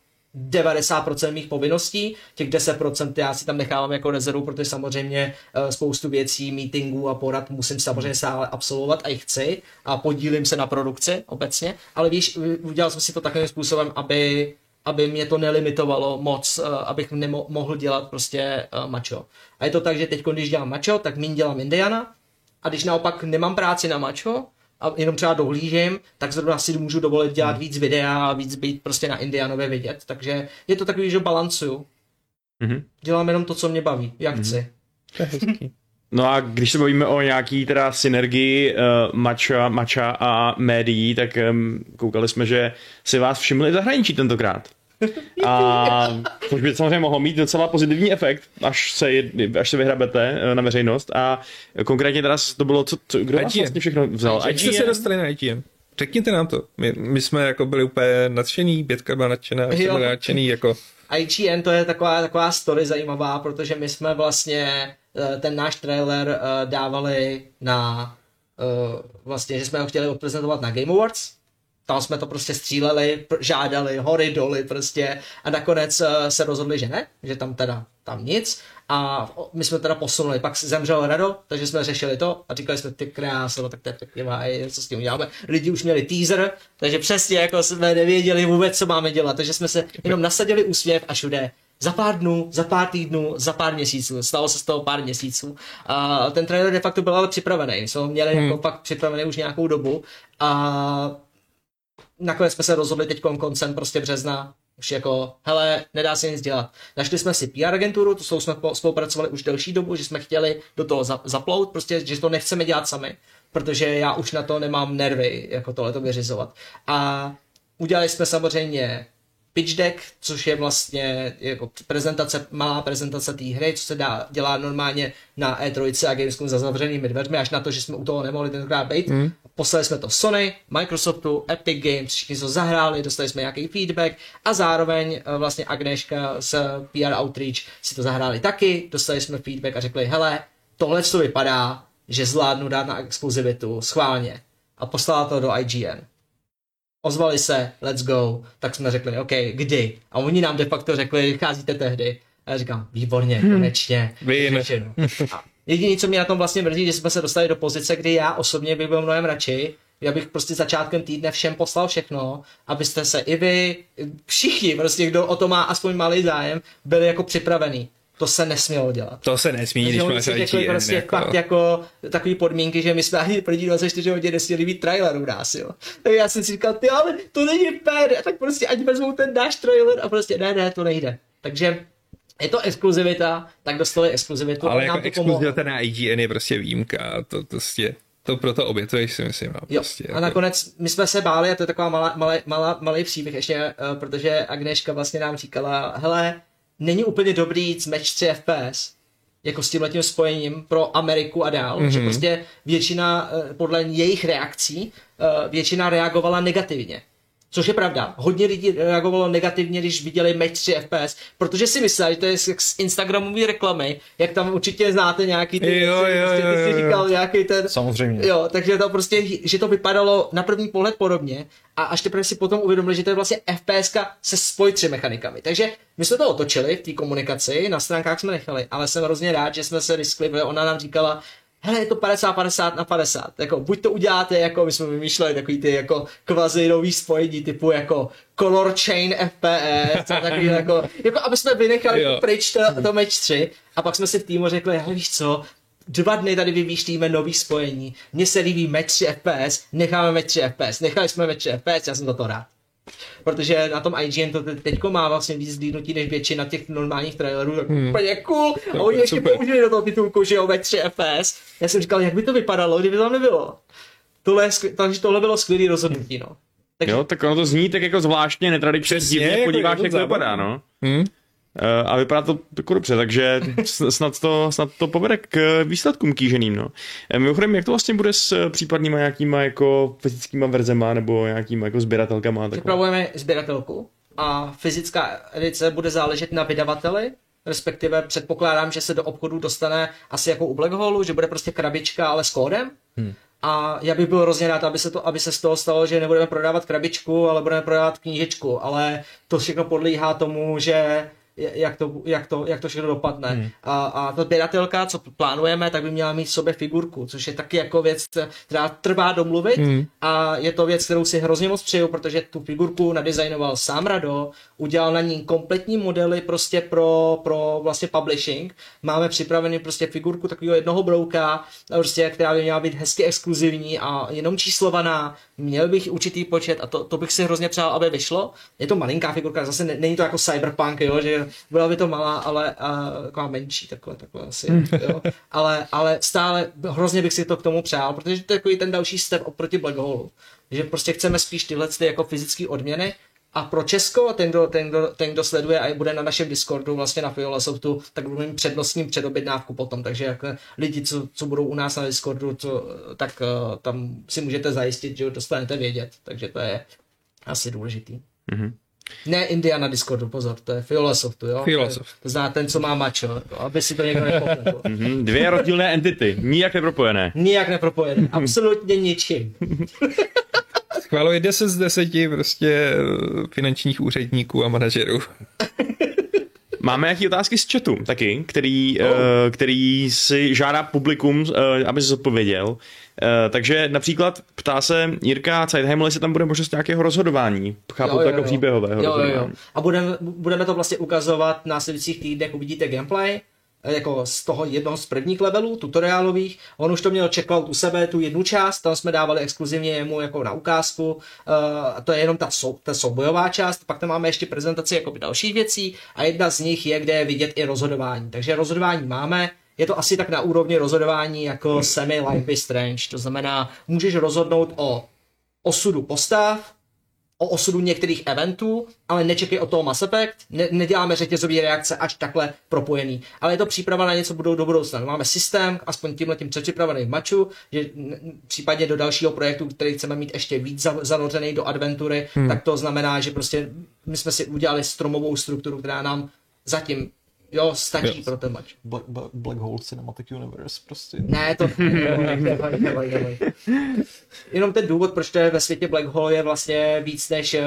90% mých povinností, těch 10% já si tam nechávám jako rezervu, protože samozřejmě eh, spoustu věcí, meetingů a porad musím samozřejmě stále absolvovat a i chci a podílím se na produkci obecně, ale víš, udělal jsem si to takovým způsobem, aby aby mě to nelimitovalo moc, eh, abych nemohl dělat prostě eh, mačo. A je to tak, že teď, když dělám mačo, tak méně dělám Indiana, a když naopak nemám práci na mačo, a jenom třeba dohlížím, tak zrovna si můžu dovolit dělat hmm. víc videa a víc být prostě na Indianové vidět. Takže je to takový, že balancuju. Mm-hmm. Dělám jenom to, co mě baví, jak mm-hmm. chci. No a když se bavíme o nějaký teda synergii uh, mača, mača a médií, tak um, koukali jsme, že si vás všimli v zahraničí tentokrát. A což by samozřejmě mohlo mít docela pozitivní efekt, až se, až se vyhrabete eh, na veřejnost. A konkrétně teda to bylo, co, co kdo vás vlastně všechno vzal? Jak jste se dostali na ITM? Řekněte nám to. My, my jsme jako byli úplně nadšený, Bětka byla nadšená, jsme byli nadšený jako... IGN to je taková, taková story zajímavá, protože my jsme vlastně eh, ten náš trailer eh, dávali na vlastně, že jsme ho chtěli odprezentovat na Game Awards, tam jsme to prostě stříleli, žádali hory, doly prostě a nakonec uh, se rozhodli, že ne, že tam teda tam nic a my jsme teda posunuli, pak zemřel Rado, takže jsme řešili to a říkali jsme, ty krása, no tak to je pěkně co s tím uděláme. Lidi už měli teaser, takže přesně jako jsme nevěděli vůbec, co máme dělat, takže jsme se jenom nasadili úsměv a všude za pár dnů, za pár týdnů, za pár měsíců. Stalo se z toho pár měsíců. A ten trailer de facto byl ale připravený. Jsme ho měli hmm. jako fakt připravený už nějakou dobu. A nakonec jsme se rozhodli teď koncem prostě března, už jako, hele, nedá se nic dělat. Našli jsme si PR agenturu, to jsou jsme spolupracovali už delší dobu, že jsme chtěli do toho zaplout, prostě, že to nechceme dělat sami, protože já už na to nemám nervy, jako tohle to vyřizovat. A udělali jsme samozřejmě pitch deck, což je vlastně jako prezentace, malá prezentace té hry, co se dá, dělá normálně na E3 a Gamescom za zavřenými dveřmi, až na to, že jsme u toho nemohli tenkrát být. Mm. Poslali jsme to Sony, Microsoftu, Epic Games, všichni to zahráli, dostali jsme nějaký feedback a zároveň eh, vlastně Agneška z PR Outreach si to zahráli taky, dostali jsme feedback a řekli, hele, tohle to vypadá, že zvládnu dát na exkluzivitu, schválně. A poslala to do IGN ozvali se, let's go, tak jsme řekli, OK, kdy? A oni nám de facto řekli, vycházíte tehdy. A já říkám, výborně, hmm. konečně. Vím. A jediné, co mě na tom vlastně mrzí, že jsme se dostali do pozice, kdy já osobně bych byl mnohem radši, Já bych prostě začátkem týdne všem poslal všechno, abyste se i vy, všichni, prostě kdo o to má aspoň malý zájem, byli jako připravený. To se nesmělo dělat. To se nesmí, Takže když máš IGN. prostě jako. fakt jako takový podmínky, že my jsme ani první 24 hodin nesměli být trailer u nás, jo. Tak já jsem si říkal, ty ale to není fér, tak prostě ať vezmou ten náš trailer a prostě ne, ne, to nejde. Takže je to exkluzivita, tak dostali exkluzivitu. Ale jako exkluzivita na IGN je prostě výjimka. To, to, prostě, to proto obětuješ si myslím. A, Jo, prostě, a nakonec my jsme se báli, a to je taková malá, malý, malá, malý příběh ještě, uh, protože Agneška vlastně nám říkala, hele, není úplně dobrý jít s match 3 FPS, jako s tímhletím spojením pro Ameriku a dál, mm-hmm. že prostě většina, eh, podle jejich reakcí, eh, většina reagovala negativně. Což je pravda. Hodně lidí reagovalo negativně, když viděli match 3 FPS, protože si mysleli, že to je jak z Instagramové reklamy, jak tam určitě znáte nějaký ty, Jo, věci, jo, prostě ty jo, jo, jo. říkal nějaký ten, Samozřejmě. Jo, takže to prostě, že to vypadalo na první pohled podobně a až teprve si potom uvědomili, že to je vlastně FPS se spojí tři mechanikami. Takže my jsme to otočili v té komunikaci, na stránkách jsme nechali, ale jsem hrozně rád, že jsme se riskli, protože ona nám říkala, hele, je to 50-50 na 50. Jako, buď to uděláte, jako my jsme vymýšleli takový ty jako kvazi nový spojení typu jako color chain FPS, takový jako, jako aby jsme vynechali Jo. pryč to, to match 3 a pak jsme si v týmu řekli, hele víš co, dva dny tady vymýšlíme nový spojení, mně se líbí match 3 FPS, necháme match 3 FPS, nechali jsme match 3 FPS, já jsem za to rád. Protože na tom IGN to te- teďko má vlastně víc zhlídnutí než většina těch normálních trailerů, tak hmm. úplně cool. A oni ještě super. použili do toho titulku, že jo, match 3 FPS. Já jsem říkal, jak by to vypadalo, kdyby to tam nebylo. Tohle, je takže tohle bylo skvělé rozhodnutí, no. Takže Jo, tak ono to zní tak jako zvláštně, netradičně, divně, jako podíváš, je to jak to vypadá, no. Hm? Eh, A vypadá to jako dobře, takže snad to, snad to povede k výsledkům kýženým, no. Eh, Mimochodem, jak to vlastně bude s eh, případnýma nějakýma jako fyzickýma verzema nebo nějakýma jako sběratelkama? Připravujeme sběratelku a fyzická edice bude záležet na vydavateli, respektive předpokládám, že se do obchodu dostane asi jako u Black Hole, že bude prostě krabička, ale s kódem. Hmm. A já bych byl hrozně rád, aby se, to, aby se z toho stalo, že nebudeme prodávat krabičku, ale budeme prodávat knížečku, ale to všechno podlíhá tomu, že jak to, jak to, jak to všechno dopadne. Hmm. A, a ta sběratelka, co plánujeme, tak by měla mít v sobě figurku, což je taky jako věc, která trvá domluvit hmm. a je to věc, kterou si hrozně moc přeju, protože tu figurku nadizajnoval sám Rado, udělal na ní kompletní modely prostě pro, pro vlastně publishing. Máme připravený prostě figurku takového jednoho brouka, prostě, která by měla být hezky exkluzivní a jenom číslovaná. Měl bych určitý počet a to, to bych si hrozně přál, aby vyšlo. Je to malinká figurka, zase ne, není to jako cyberpunk, jo, že byla by to malá, ale a, taková menší, takhle, takhle asi, jo. Ale, ale stále hrozně bych si to k tomu přál, protože to je takový ten další step oproti Black Hole. Že prostě chceme spíš tyhle ty jako fyzické odměny, a pro Česko, ten kdo, ten, kdo, ten, kdo sleduje a bude na našem Discordu vlastně na Fiola Softu, tak budeme mít přednostním předobjednávku potom, takže jak lidi, co, co budou u nás na Discordu, co, tak uh, tam si můžete zajistit, že dostanete vědět, takže to je asi důležitý. Mhm. Ne India na Discordu, pozor, to je Fiola Softu, jo? Fiola To zná ten, co má mačo, jako, aby si to někdo nepopletl. Mhm, Dvě rozdílné entity, nijak nepropojené. Nijak nepropojené, absolutně ničím. Schváluje 10 z 10 prostě eh, finančních úředníků a manažerů. Máme nějaké otázky z chatu taky, který, oh. uh, který si žádá publikum, uh, aby se zodpověděl. Uh, takže například ptá se Jirka Zeitheim, jestli tam bude možnost nějakého rozhodování. Chápu to jako příběhového jo, jo, jo. A budeme, budeme to vlastně ukazovat v následujících týdnech, uvidíte gameplay, eh, jako z toho jednoho z prvních levelů, tutoriálových. On už to měl checkout u sebe, tu jednu část, tam jsme dávali exkluzivně jemu jako na ukázku. Uh, a to je jenom ta, sou, ta soubojová část, pak tam máme ještě prezentaci jako dalších věcí a jedna z nich je, kde je vidět i rozhodování. Takže rozhodování máme, je to asi tak na úrovni rozhodování jako semi Life is Strange, to znamená, můžeš rozhodnout o osudu postav, o osudu některých eventů, ale nečekej od toho Mass Effect, ne, neděláme řetězové reakce až takhle propojený. Ale je to příprava na něco budou do budoucna. Máme systém, aspoň tímhle tím předpřipravený v maču, že případně do dalšího projektu, který chceme mít ještě víc za- zanořený do adventury, hmm. tak to znamená, že prostě my jsme si udělali stromovou strukturu, která nám zatím jo, stačí Jo. pro ten mač. Black, Black, Black Hole Cinematic Universe prostě. Ne, to neboj, neboj, neboj, neboj. Jenom ten důvod, proč to je ve světě Black Hole, je vlastně víc než eh,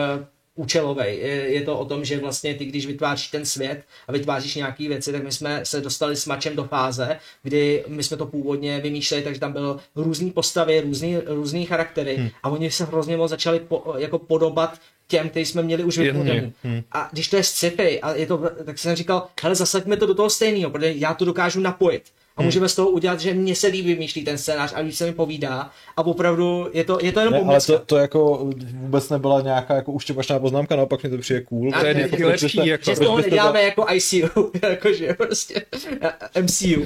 účelový. Je, je to o tom, že vlastně ty, když vytváříš ten svět a vytváříš nějaké věci, tak my jsme se dostali s mačem do fáze, kdy my jsme to původně vymýšleli, takže tam bylo různý postavy, různý, různý charaktery hmm. a oni se hrozně moc začali po, jako podobat těm, který jsme měli už vytvořený. Hmm. A když to je sci-fi, a je to, tak jsem říkal, hele, zasaďme to do toho stejného, protože já to dokážu napojit. A můžeme z toho udělat, že mně se líbí vymýšlí ten scénář a víc se mi povídá. A opravdu je to, je to jenom Ne, ale to, to jako vůbec nebyla nějaká jako uštěpačná poznámka, naopak mi to přijde cool. A to je Jako, lepší, jako- Že z toho neděláme jako ICU, jakože prostě MCU.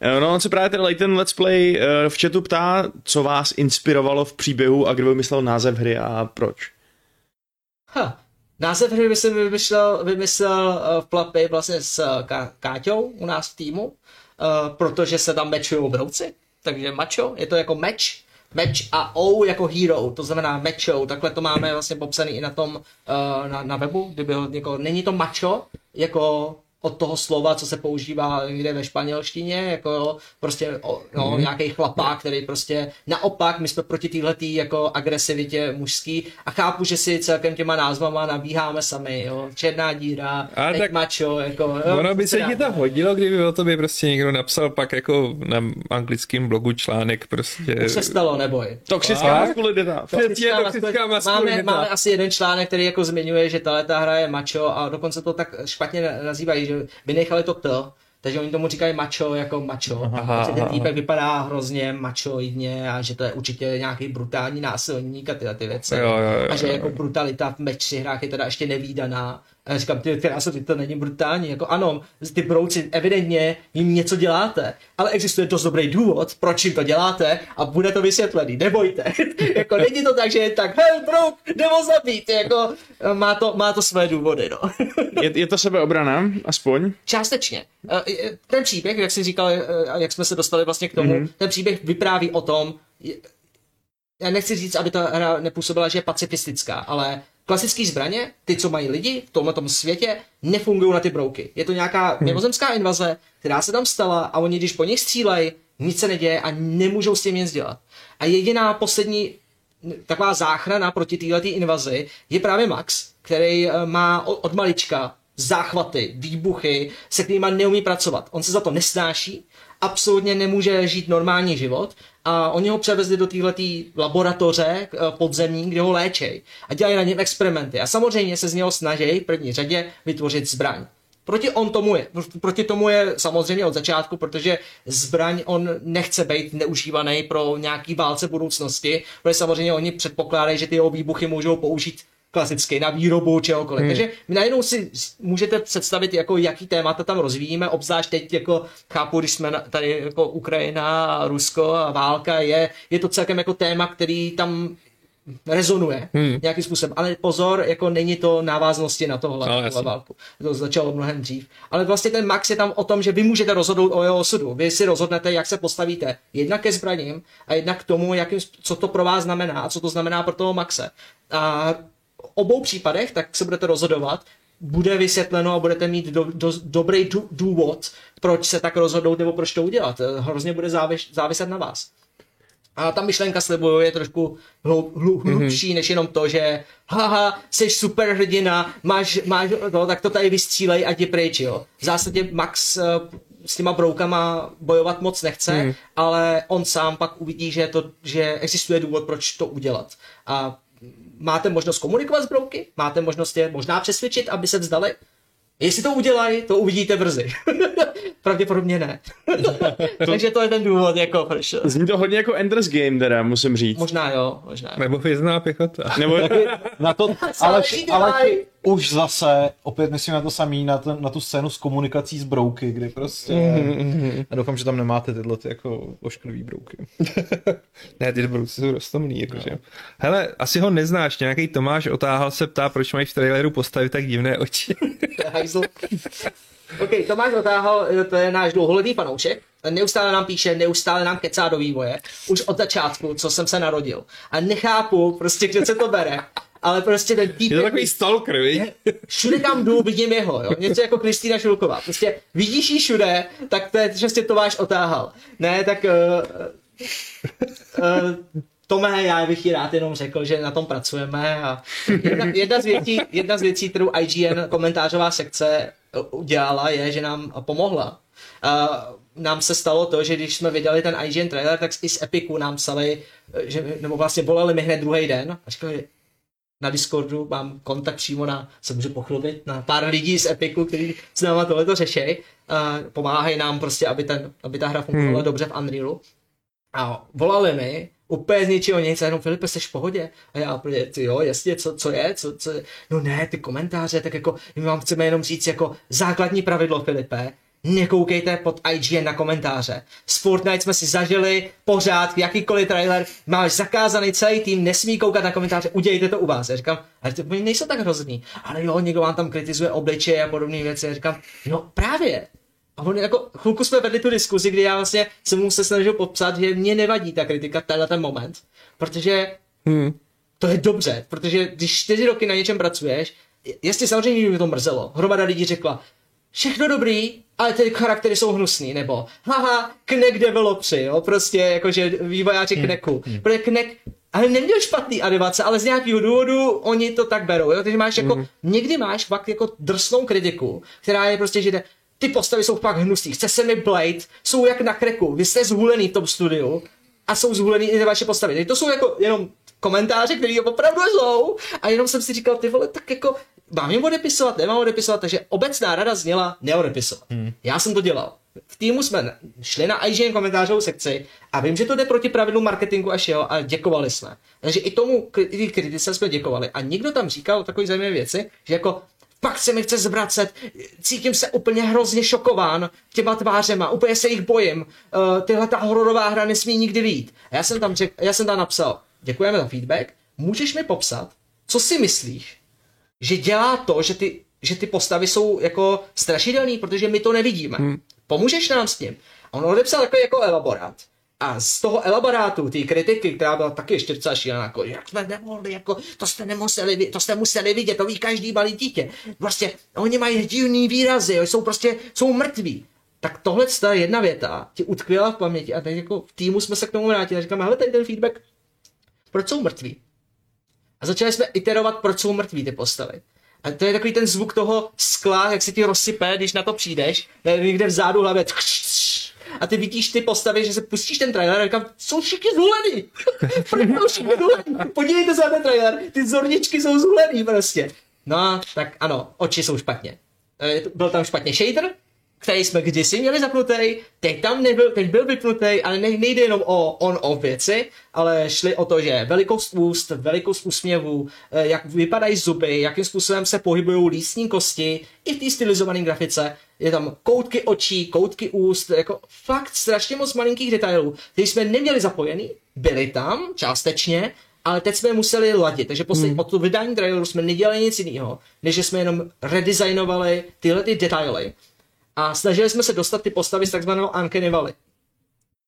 Eh, No on se právě ten Leighton Let's Play eh, v chatu ptá, co vás inspirovalo v příběhu a kdo vymyslel název hry a proč. Ha. Název hry jsem vymyslel, vymyslel uh, v Plapy vlastně s uh, Ká- Káťou u nás v týmu, uh, protože se tam mečují brouci, takže macho, je to jako meč, meč a O jako hero, to znamená mečou, takhle to máme vlastně popsaný i na tom, uh, na, na webu, kdyby ho někoho, není to macho, jako od toho slova, co se používá někde ve španělštině, jako prostě no, mm. nějaký chlapák, který prostě naopak, my jsme proti téhletý jako agresivitě mužský a chápu, že si celkem těma názvama nabíháme sami, jo, černá díra, A teď tak macho, jako, jo, Ono by se ti to hodilo, kdyby o tobě prostě někdo napsal pak jako na anglickém blogu článek prostě. Už se stalo, neboj. Toxická maskulinita. Toxická máme, maskulinita. máme asi jeden článek, který jako zmiňuje, že tahle ta hra je macho a dokonce to tak špatně na- nazývají, že vynechali to t, takže oni tomu říkají macho jako macho. Aha, že ten týpek vypadá hrozně mačoidně a že to je určitě nějaký brutální násilník a tyhle ty věci. Jo, jo, jo, a že jako brutalita v meči hrách je teda ještě nevýdaná. A já říkám, ty krásno, ty to není brutální. Jako ano, ty brouci evidentně jim něco děláte, ale existuje dost dobrý důvod, proč jim to děláte a bude to vysvětlený. Nebojte. jako není to tak, že je tak, hej, brouk, jde ho zabít. Jako, má, to, má to své důvody, no. Je, je to sebeobrana, aspoň? Částečně. Eh, eh, Ten příběh, jak jsi říkal, a jak jsme se dostali vlastně k tomu, mm-hmm. ten příběh vypráví o tom, já nechci říct, aby ta hra nepůsobila, že je pacifistická, ale klasické zbraně, ty, co mají lidi v tomhle světě, nefungují na ty brouky. Je to nějaká mimozemská invaze, která se tam stala a oni, když po nich střílejí, nic se neděje a nemůžou s tím nic dělat. A jediná poslední taková záchrana proti této invazi je právě Max, který eh, má od malička záchvaty, výbuchy, se kterými neumí pracovat. On se za to nesnáší, absolutně nemůže žít normální život a oni ho převezli do této laboratoře eh, podzemní, kde ho léčej a dělají na něm experimenty. A samozřejmě se z něho snaží v první řadě vytvořit zbraň. Proti on tomu je. Proti tomu je samozřejmě od začátku, protože zbraň on nechce být neužívaný pro nějaký válce budoucnosti, protože samozřejmě oni předpokládají, že ty jeho výbuchy můžou použít klasicky na výrobu čehokoliv. Hmm. Takže vy najednou si můžete představit, jako jaký témata tam rozvíjíme, obzvlášť teď jako chápu, když jsme tady jako Ukrajina a Rusko a válka je, je to celkem jako téma, který tam rezonuje hmm. nějakým způsobem. Ale pozor, jako není to návaznosti na tohle, No, válku. To začalo mnohem dřív. Ale vlastně ten Max je tam o tom, že vy můžete rozhodnout o jeho osudu. Vy si rozhodnete, jak se postavíte. Jednak ke zbraním a jednak k tomu, jakým, co to pro vás znamená a co to znamená pro toho Maxe. A obou případech tak se budete rozhodovat, bude vysvětleno a budete mít do, do, dobrý dů, důvod, proč se tak rozhodnout nebo proč to udělat. Eh, Hrozně bude závis, záviset na vás. A ta myšlenka slibuju je trošku hlou, hlu, hlubší, mm-hmm. než jenom to, že haha, jsi super hrdina, máš, máš no, tak to tady vystřílej a jdi pryč, jo. V zásadě Max eh, s těma broukama bojovat moc nechce, mm. ale on sám pak uvidí, že, to, že existuje důvod, proč to udělat. A máte možnost komunikovat s brouky, máte možnost je možná přesvědčit, aby se vzdali. Jestli to udělají, to uvidíte brzy. Pravděpodobně ne. Takže to je ten důvod, jako proč. Zní to hodně jako Ender's Game, teda, musím říct. Možná jo, možná. jo. Nebo vězná pěchota. Nebo Na to, ale, ale už zase, opět myslím na to samý, na, ten, na tu scénu s komunikací s brouky, kdy prostě, já doufám, že tam nemáte tyhle ty jako ošklivý brouky. Ne, ty brouci jsou rostomný, jakože. Hele, asi ho neznáš, nějaký Tomáš otáhal se ptá, proč mají v traileru postavit tak divné oči. OK, Tomáš Otáhal, to je náš dlouholetý fanoušek. Neustále nám píše, neustále nám kecá do vývoje. Už od začátku, co jsem se narodil. A nechápu prostě, kde se to bere. Ale prostě ten týpek... Je to takový stalker, víš? Všude kam jdu, vidím jeho, jo. Něco jako Kristýna Šulková. Prostě vidíš ji všude, tak to je přesně Tomáš Otáhal. Ne, tak... Uh, uh, Tome, já bych ti rád jenom řekl, že na tom pracujeme a jedna, jedna, z, věcí, jedna z věcí, kterou IGN komentářová sekce udělala, je, že nám pomohla. Uh, nám se stalo to, že když jsme vydali ten IGN trailer, tak i z Epiku nám psali, že, nebo vlastně volali mi hned druhý den a říkali, na Discordu mám kontakt přímo na, se můžu pochlubit, na pár lidí z Epiku, kteří s náma tohleto řeší. Uh, pomáhají nám prostě, aby, ten, aby ta hra fungovala hmm. dobře v Unrealu. A volali mi, úplně z ničeho nic, a jenom Filipe, jsi v pohodě? A já úplně, ty jo, jasně, co, co je, co, co, no ne, ty komentáře, tak jako, my vám chceme jenom říct jako základní pravidlo, Filipe, nekoukejte pod IGN na komentáře. S Fortnite jsme si zažili pořád, jakýkoliv trailer, máš zakázaný celý tým, nesmí koukat na komentáře, udělejte to u vás. Já říkám, ale to nejsou tak hrozný. Ale jo, někdo vám tam kritizuje obličeje a podobné věci. Já říkám, no právě, a on jako, chvilku jsme vedli tu diskuzi, kdy já vlastně jsem mu se snažil popsat, že mě nevadí ta kritika tenhle ten moment, protože hmm. to je dobře, protože když čtyři roky na něčem pracuješ, jestli samozřejmě by to mrzelo, hromada lidí řekla, všechno dobrý, ale ty charaktery jsou hnusný, nebo haha, Knek developři, jo, prostě jakože vývojáři hmm. Kneku, hmm. protože Knek ale neměl špatný animace, ale z nějakého důvodu oni to tak berou, jo? takže máš jako, hmm. někdy máš fakt jako drsnou kritiku, která je prostě, že ty postavy jsou fakt hnusný, chce se mi Blade, jsou jak na kreku, vy jste zhulený v tom studiu a jsou zhulený i ty vaše postavy. Teď to jsou jako jenom komentáře, které opravdu jsou a jenom jsem si říkal, ty vole, tak jako mám jim odepisovat, nemám odepisovat, takže obecná rada zněla neodepisovat. Hmm. Já jsem to dělal. V týmu jsme šli na IGN komentářovou sekci a vím, že to jde proti pravidlu marketingu a všeho a děkovali jsme. Takže i tomu i kritice jsme děkovali. A někdo tam říkal takové zajímavé věci, že jako pak se mi chce zvracet, cítím se úplně hrozně šokován těma tvářema, úplně se jich bojím, uh, tyhle ta hororová hra nesmí nikdy vít. A já jsem tam, řek, já jsem tam napsal, děkujeme za feedback, můžeš mi popsat, co si myslíš, že dělá to, že ty, že ty postavy jsou jako strašidelný, protože my to nevidíme. Hmm. Pomůžeš nám s tím? A on odepsal takový jako elaborát. A z toho elaborátu, té kritiky, která byla taky ještě docela šílená, jako, jak jsme nemohli, jako, to jste nemuseli, to jste museli vidět, to ví každý malý dítě. Prostě, oni mají divný výrazy, jsou prostě, jsou mrtví. Tak tohle je jedna věta, ti utkvěla v paměti a teď jako v týmu jsme se k tomu vrátili a říkáme, hele, tady ten feedback, proč jsou mrtví? A začali jsme iterovat, proč jsou mrtví ty postavy. A to je takový ten zvuk toho skla, jak se ti rozsype, když na to přijdeš, někde vzadu hlavě. A ty vidíš ty postavy, že se pustíš ten trailer a říkám, jsou všichni zhulený. všichni zhulený. Podívejte se na ten trailer, ty zorničky jsou zhulený prostě. No, tak ano, oči jsou špatně. E, byl tam špatně shader, který jsme kdysi měli zapnutý, teď tam nebyl, teď byl vypnutý, ale ne, nejde jenom o on-off věci, ale šli o to, že velikost úst, velikost úsměvů, eh, jak vypadají zuby, jakým způsobem se pohybují lístní kosti, i v té stylizované grafice, je tam koutky očí, koutky úst, jako fakt strašně moc malinkých detailů, které jsme neměli zapojený, byly tam částečně, ale teď jsme museli ladit, takže poslední, hmm. od toho vydání traileru jsme nedělali nic jiného, než že jsme jenom redesignovali tyhle ty detaily a snažili jsme se dostat ty postavy z takzvaného Uncanny Valley,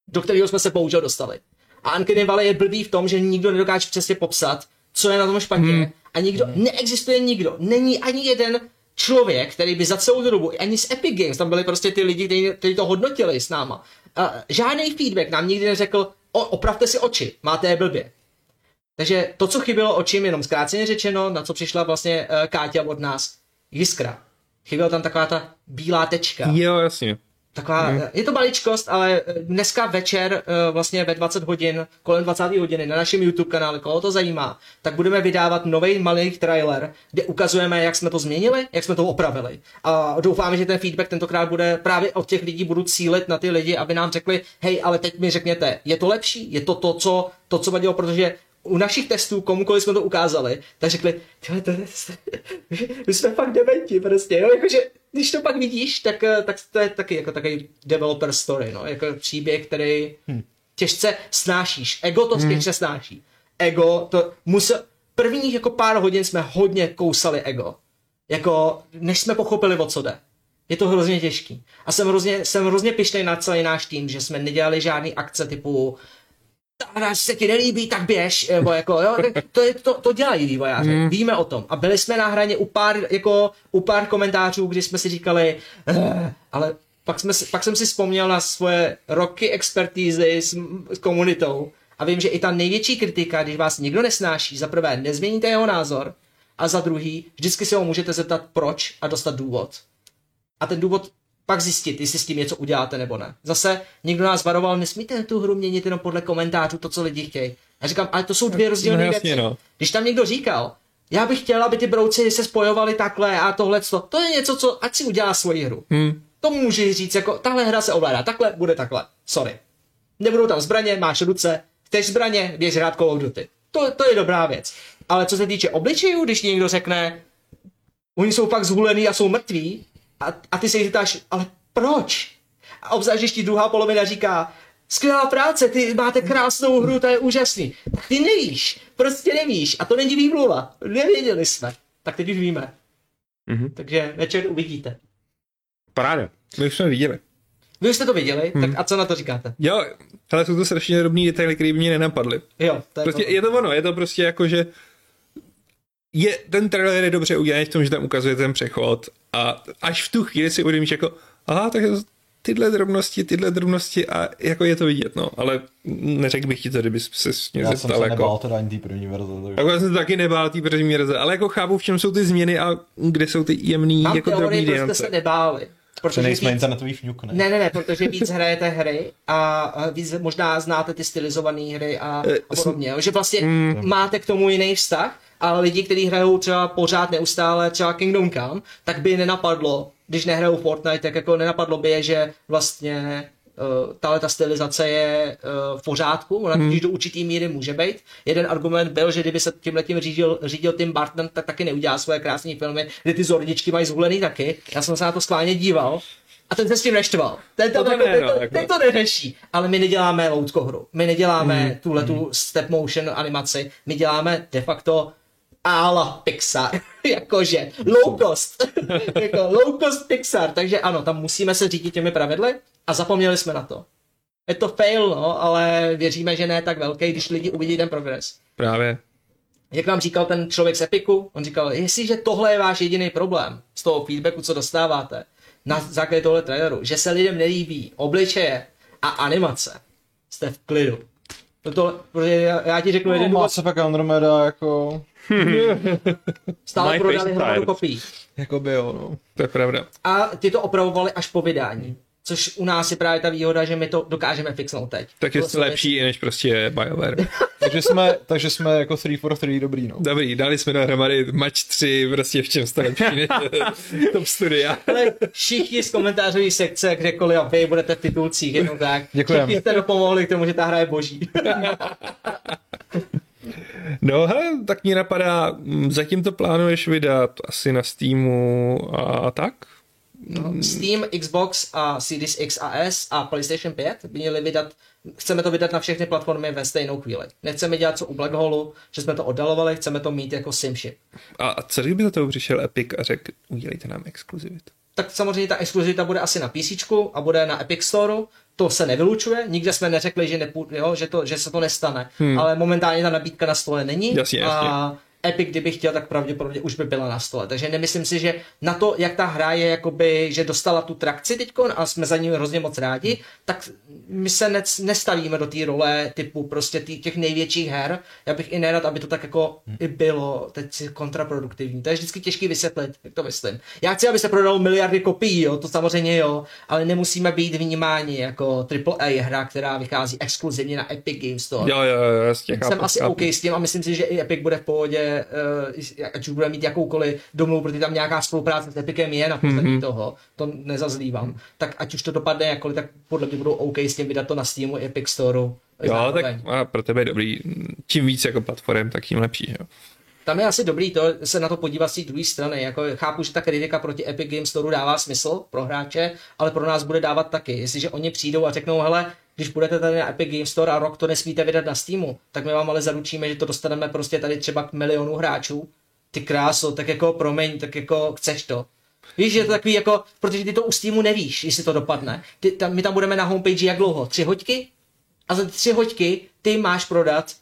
do kterého jsme se bohužel dostali. A Uncanny Valley je blbý v tom, že nikdo nedokáže přesně popsat, co je na tom špatně. Hmm. A nikdo, hmm. neexistuje nikdo, není ani jeden člověk, který by za celou dobu, ani z Epic Games, tam byli prostě ty lidi, kteří, kteří to hodnotili s náma. A žádný feedback nám nikdy neřekl, o, opravte si oči, máte je blbě. Takže to, co chybělo očím, jenom zkráceně řečeno, na co přišla vlastně uh, Káťa od nás, jiskra. Chyběla tam taková ta bílá tečka. Jo, jasně. Taková, hmm. Je to maličkost, ale eh, dneska večer eh, vlastně ve 20 hodin, kolem 20 hodiny na našem YouTube kanále, koho to zajímá, tak budeme vydávat nový malý trailer, kde ukazujeme, jak jsme to změnili, jak jsme to opravili. A doufáme, že ten feedback tentokrát bude právě od těch lidí, budu cílit na ty lidi, aby nám řekli, hej, ale teď mi řekněte, je to lepší, je to to, co, to, co vadilo, protože u našich testů, komukoliv jsme to ukázali, tak řekli, tyhle, to je, my jsme fakt dementi prostě, jo, jakože, když to pak vidíš, tak, eh, tak to je taky jako takový developer story, no, jako příběh, který hmm. těžce snášíš, ego to hmm. těžce snáší, ego to musel, prvních jako pár hodin jsme hodně kousali ego, jako, než jsme pochopili, o co jde. Je to hrozně těžký. A jsem hrozně, jsem hrozně pišnej na celý náš tým, že jsme nedělali žádný akce typu hra se ti nelíbí, tak běž, nebo jako, jo, to, je, to, to dělají vývojáři, mm. víme o tom. A byli jsme na hraně u pár, jako, u pár komentářů, kdy jsme si říkali, eh, ale pak, jsme, pak jsem si vzpomněl na svoje roky expertízy s, s komunitou A vím, že i ta největší kritika, když vás někdo nesnáší, za prvé nezměníte jeho názor a za druhý vždycky si ho můžete zeptat proč a dostat důvod. A ten důvod pak zjistit, jestli s tím něco uděláte nebo ne. Zase někdo nás varoval, nesmíte tu hru měnit jenom podle komentářů, to, co lidi chtějí. A říkám, ale to jsou dvě rozdílné no, věci. no. Když tam někdo říkal, já bych chtěl, aby ty brouci se spojovali takhle a tohle, to je něco, co ať si udělá svoji hru. Hmm. To může říct, jako tahle hra se ovládá takhle, bude takhle. Sorry. Nebudou tam zbraně, máš ruce, chceš zbraně, běž hrát Call of Duty. To, to je dobrá věc. Ale co se týče obličejů, když někdo řekne, oni jsou fakt zhulený a jsou mrtví, a, a ty se jich zeptáš, ale proč? A obzvlášť, když ti druhá polovina říká, skvělá práce, ty máte krásnou hru, to je úžasný. Tak ty nevíš, prostě nevíš. A to není výmluva. Nevěděli jsme. Tak teď už víme. Mhm. Takže večer uvidíte. Paráda. My už jsme viděli. Vy už jste to viděli, tak a co na to říkáte? Jo, ale jsou to strašně drobný detaily, které by mě nenapadly. Jo, to je Prostě to. je to ono, je to prostě jako, že je, ten trailer je dobře udělaný v tom, že tam ukazuje ten přechod a až v tu chvíli si uvědomíš jako, aha, tak tyhle drobnosti, tyhle drobnosti a jako je to vidět, no, ale neřekl bych ti to, kdyby se mě Já jsem se jako... nebál teda ani té první verze. Takže... Jako já jsem se taky nebál té první verze, ale jako chápu, v čem jsou ty změny a kde jsou ty jemný, Mám jako drobný proč jste niance. se nebáli. Že Protože nejsme víc, internetový fňuk, ne? ne, ne, ne, protože víc hrajete hry a víc možná znáte ty stylizované hry a, Eh, a podobně. Že vlastně Mm. máte k tomu jiný vztah, ale lidi, kteří hrajou třeba pořád neustále třeba Kingdom Come, tak by nenapadlo, když nehrajou Fortnite, tak jako nenapadlo by je, že vlastně uh, tahle ta stylizace je uh, v pořádku, ona Hmm. do určitý míry může být. Jeden argument byl, že kdyby se tím řídil, řídil Tim Burton, tak taky neudělá svoje krásné filmy, kde ty zordičky mají zhulený taky. Já jsem se na to schválně díval. A ten se s tím neštval. Ten to, To jako, ne, ten, no, to, jako- ten to neřeší. Ale my neděláme loutko hru. My neděláme Hmm. mm. tuhle tu step motion animaci. My děláme de facto ala Pixar. Jakože low cost. jako low cost Pixar. Takže ano, tam musíme se řídit těmi pravidly a zapomněli jsme na to. Je to fail, no, ale věříme, že ne tak velký, když lidi uvidí ten progres. Právě. Jak nám říkal ten člověk z Epiku, on říkal, jestliže tohle je váš jediný problém z toho feedbacku, co dostáváte na základě tohle traileru, že se lidem nelíbí obličeje a animace, jste v klidu. Proto, protože já, já ti řeknu No, jeden důvod, se pak Andromeda jako... stále My prodali hromadu kopií. Jakoby jo, no. To je pravda. A ty to opravovali až po vydání. Což u nás je právě ta výhoda, že my to dokážeme fixnout teď. Tak je To jsou lepší, než prostě BioWare. takže, jsme, takže jsme jako 3 for 3 dobrý, no. Dobrý, dali jsme dohromady match 3, prostě v čem jste lepší než top studia. Ale všichni z komentářové sekce, kdekoliv a vy budete v titulcích, jenom tak. Děkujem. Všichni jste dopomohli k tomu, že ta hra je boží. No hele, tak mě napadá, mm, zatím to plánuješ vydat asi na Steamu a tak? No, Steam, Xbox a Series X a S a PlayStation 5 by měli vydat, chceme to vydat na všechny platformy ve stejnou chvíli. Nechceme dělat co u Black Hole, že jsme to oddalovali, chceme to mít jako simship. A a co kdyby do toho přišel Epic a řekl, udělejte nám exkluzivit? Tak samozřejmě ta exkluzivita bude asi na PC a bude na Epic Store. To se nevylučuje, nikde jsme neřekli, že, nepů, jo, že, to, že se to nestane. Hmm. Ale momentálně ta nabídka na stole není. Jasně, jasně. A Epic, kdyby chtěl, tak pravděpodobně už by byla na stole. Takže nemyslím si, že na to, jak ta hra je, jakoby, že dostala tu trakci teď a jsme za ní hrozně moc rádi, tak my se ne, nestavíme do té role typu prostě tý, těch největších her. Já bych i nerad, aby to tak jako i bylo teď kontraproduktivní. To je vždycky těžký vysvětlit, jak to myslím. Já chci, aby se prodalo miliardy kopií, jo, to samozřejmě jo, ale nemusíme být vnímáni jako AAA hra, která vychází exkluzivně na Epic Games Store Jo, jo, jo, jasně, chápu, jsem asi chápu. OK s tím a myslím si, že i Epic bude v pohodě, uh, ať už bude mít jakoukoliv domluvu, protože tam nějaká spolupráce s Epicem je na podstatě Mhm. mm-hmm. toho, to nezazlívám. Tak ať už to dopadne jakkoliv, tak podle mě budou OK s tím vydat to na Steamu Epic Storeu. Jo, zároveň. tak a pro tebe je dobrý. Čím víc jako platform, tak tím lepší, jo. Tam je asi dobrý to, se na to podívat z té druhé strany. Jako chápu, že ta kritika proti Epic Games Store dává smysl pro hráče, ale pro nás bude dávat taky. Jestliže oni přijdou a řeknou, hele, když budete tady na Epic Games Store a rok to nesmíte vydat na Steamu, tak my vám ale zaručíme, že to dostaneme prostě tady třeba k milionu hráčů. Ty kráso, tak jako promiň, tak jako chceš to. Víš, že je to takový jako, protože ty to u Steamu nevíš, jestli to dopadne. Ty, tam, my tam budeme na homepage jak dlouho? Tři hoďky? A za ty tři hoďky ty máš prodat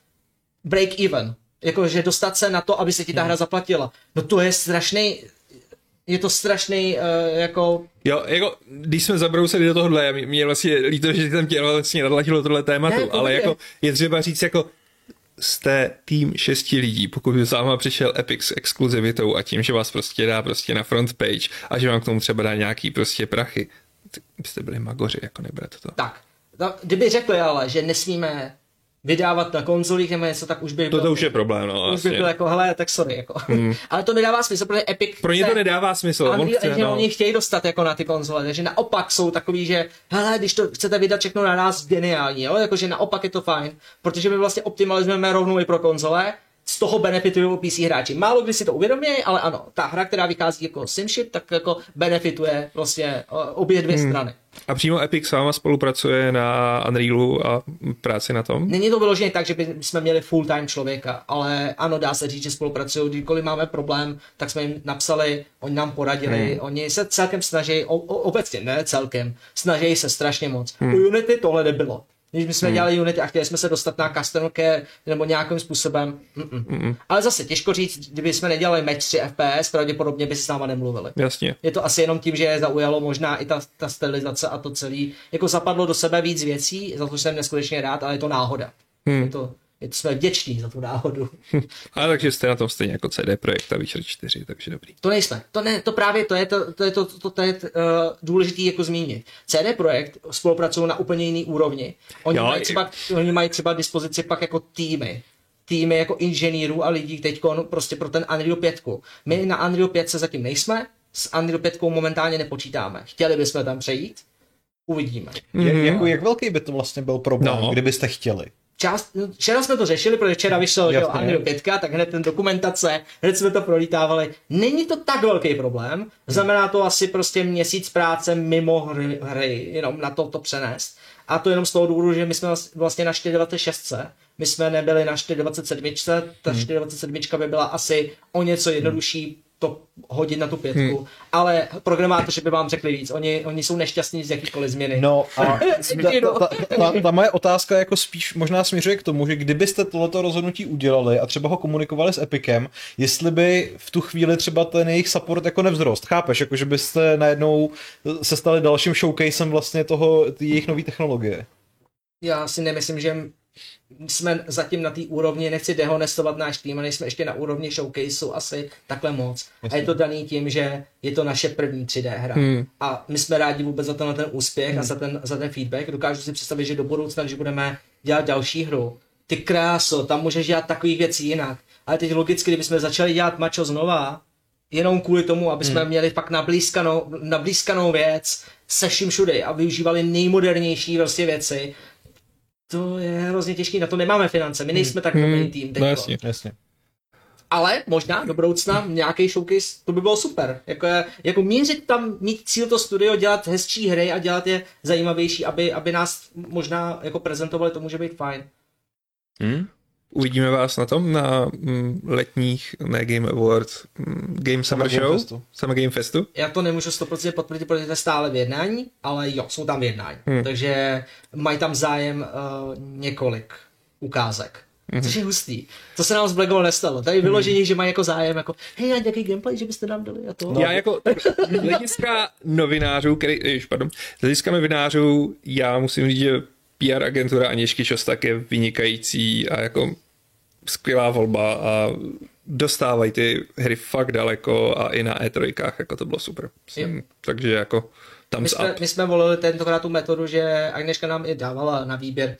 break even. Jakože dostat se na to, aby se ti ta hra zaplatila. No to je strašný je to strašný uh, jako Jo, jako, když jsme zabrousili do tohohle, mě, vlastně líto, že tam tě vlastně nadlatilo tohle tématu, Ne, ale jako je třeba říct jako jste tým šesti lidí, pokud by za váma přišel Epic s exkluzivitou a tím, že vás prostě dá prostě na front page a že vám k tomu třeba dá nějaký prostě prachy, tak byste byli magoři, jako neberte to. tak. No, kdyby řekli ale, že nesmíme vydávat na konzolích nebo něco, tak už by To, byl, to už je problém, no. už by Vlastně. byl jako, hele, tak sorry, jako. ale to nedává smysl, protože Epic Pro ně to nedává smysl. On chce, no. oni chtějí dostat jako na ty konzole, takže naopak jsou takový, že hele, když to chcete vydat všechno na nás, geniální, jo, jakože naopak je to fajn, protože my vlastně optimalizujeme rovnou i pro konzole, z toho benefitují PC hráči. Málo kdy si to uvědomějí, ale ano, ta hra, která vychází jako SimShip, tak jako benefituje o, obě dvě hmm. strany. A přímo Epic s váma spolupracuje na Unrealu a práci na tom? Není to vyloženě tak, že by jsme měli full-time člověka, ale ano, dá se říct, že spolupracují. Kdykoliv máme problém, tak jsme jim napsali, oni nám poradili, hmm. oni se celkem snaží, o, o, obecně ne celkem, snaží se strašně moc. Hmm. U Unity tohle nebylo. Když jsme hmm. dělali Unity a chtěli jsme se dostat na customer care nebo nějakým způsobem. Mm-mm. Mm-mm. Ale zase těžko říct, kdyby jsme nedělali match 3 FPS, pravděpodobně by si s náma nemluvili. Jasně. Je to asi jenom tím, že je zaujalo možná i ta, ta stylizace a to celé. Jako zapadlo do sebe víc věcí, za to jsem neskutečně rád, ale je to náhoda. Hmm. To, je to, jsme vděční za tu náhodu. Ale takže jste na tom stejně jako CD Projekt a Witcher 4, takže dobrý. To nejsme. To, ne, to právě to je to, to, je to, to, to je uh, důležitý jako zmínit. CD Projekt spolupracují na úplně jiný úrovni. Oni, Jo, mají i- třeba, oni mají třeba dispozici pak jako týmy. Týmy jako inženýrů a lidí teď prostě pro ten Unreal 5. My na Unreal 5 se zatím nejsme, s Unreal 5 momentálně nepočítáme. Chtěli bychom tam přejít, uvidíme. Je, jako, jak velký by to vlastně byl problém, No. no. kdybyste chtěli? Část, no, včera jsme to řešili, protože včera vyšel že jo. Unreal 5, tak hned ten dokumentace, hned jsme to prolítávali. Není to tak velký problém, znamená to asi prostě měsíc práce mimo hry, hry jenom na to to přenést. A to jenom z toho důvodu, že my jsme vlast- vlastně na 426, my jsme nebyli na 427, ta 427 by byla asi o něco jednodušší to hodit na tu pětku, hmm. ale programátoři by vám řekli víc, oni, oni jsou nešťastní z jakýkoliv změny. No a ta, No. ta, ta, ta, ta moje otázka jako spíš možná směřuje k tomu, že kdybyste tohleto rozhodnutí udělali a třeba ho komunikovali s Epicem, jestli by v tu chvíli třeba ten jejich support jako nevzrost, chápeš, jako že byste najednou se stali dalším showcasem vlastně toho, jejich nové technologie. já si nemyslím, že jsme zatím na té úrovni, nechci dehonestovat náš tým, ale nejsme ještě na úrovni showcaseu asi takhle moc. A je to daný tím, že je to naše první 3D hra. Hmm. A my jsme rádi vůbec za ten, ten úspěch hmm. a za ten, za ten feedback. Dokážu si představit, že do budoucna, když budeme dělat další hru, ty kráso, tam můžeš dělat takových věcí jinak. Ale teď logicky, kdybychom začali dělat mačo znova, jenom kvůli tomu, aby jsme hmm. měli fakt nablízkanou, nablízkanou věc se vším všude a využívali nejmodernější vlastně věci, to je hrozně těžký, na to nemáme finance, my nejsme tak dobrý tým teď. No jasně. Jasně. Ale možná do budoucna nějaký showcase, to by bylo super. Jako, je- jako mířit tam, mít cíl to studio, dělat hezčí hry a dělat je zajímavější, aby, aby nás možná jako prezentovali, to může být fajn. Hm? Uvidíme vás na tom, na mm, letních, ne Game Awards, mm, Game Summer, Game Show, Festu. Summer Game Festu. Já to nemůžu 100% potvrdit, protože to je stále v jednání, ale jo, jsou tam v jednání. Hmm. Takže mají tam zájem uh, několik ukázek. Hmm. Což je hustý. To se nám z Black nestalo. Tady vyložení, že mají jako zájem, jako hej, a nějaký gameplay, že byste nám dali a to. No. Já jako tak, z hlediska novinářů, který, jež, pardon, z hlediska novinářů, já musím říct, že PR agentura Aněšky Šostak je vynikající a jako skvělá volba a dostávají ty hry fakt daleko a i na E3, jako to bylo super. Jsem, takže jako My thumbs jsme, up. my jsme volili tentokrát tu metodu, že Agněška nám i dávala na výběr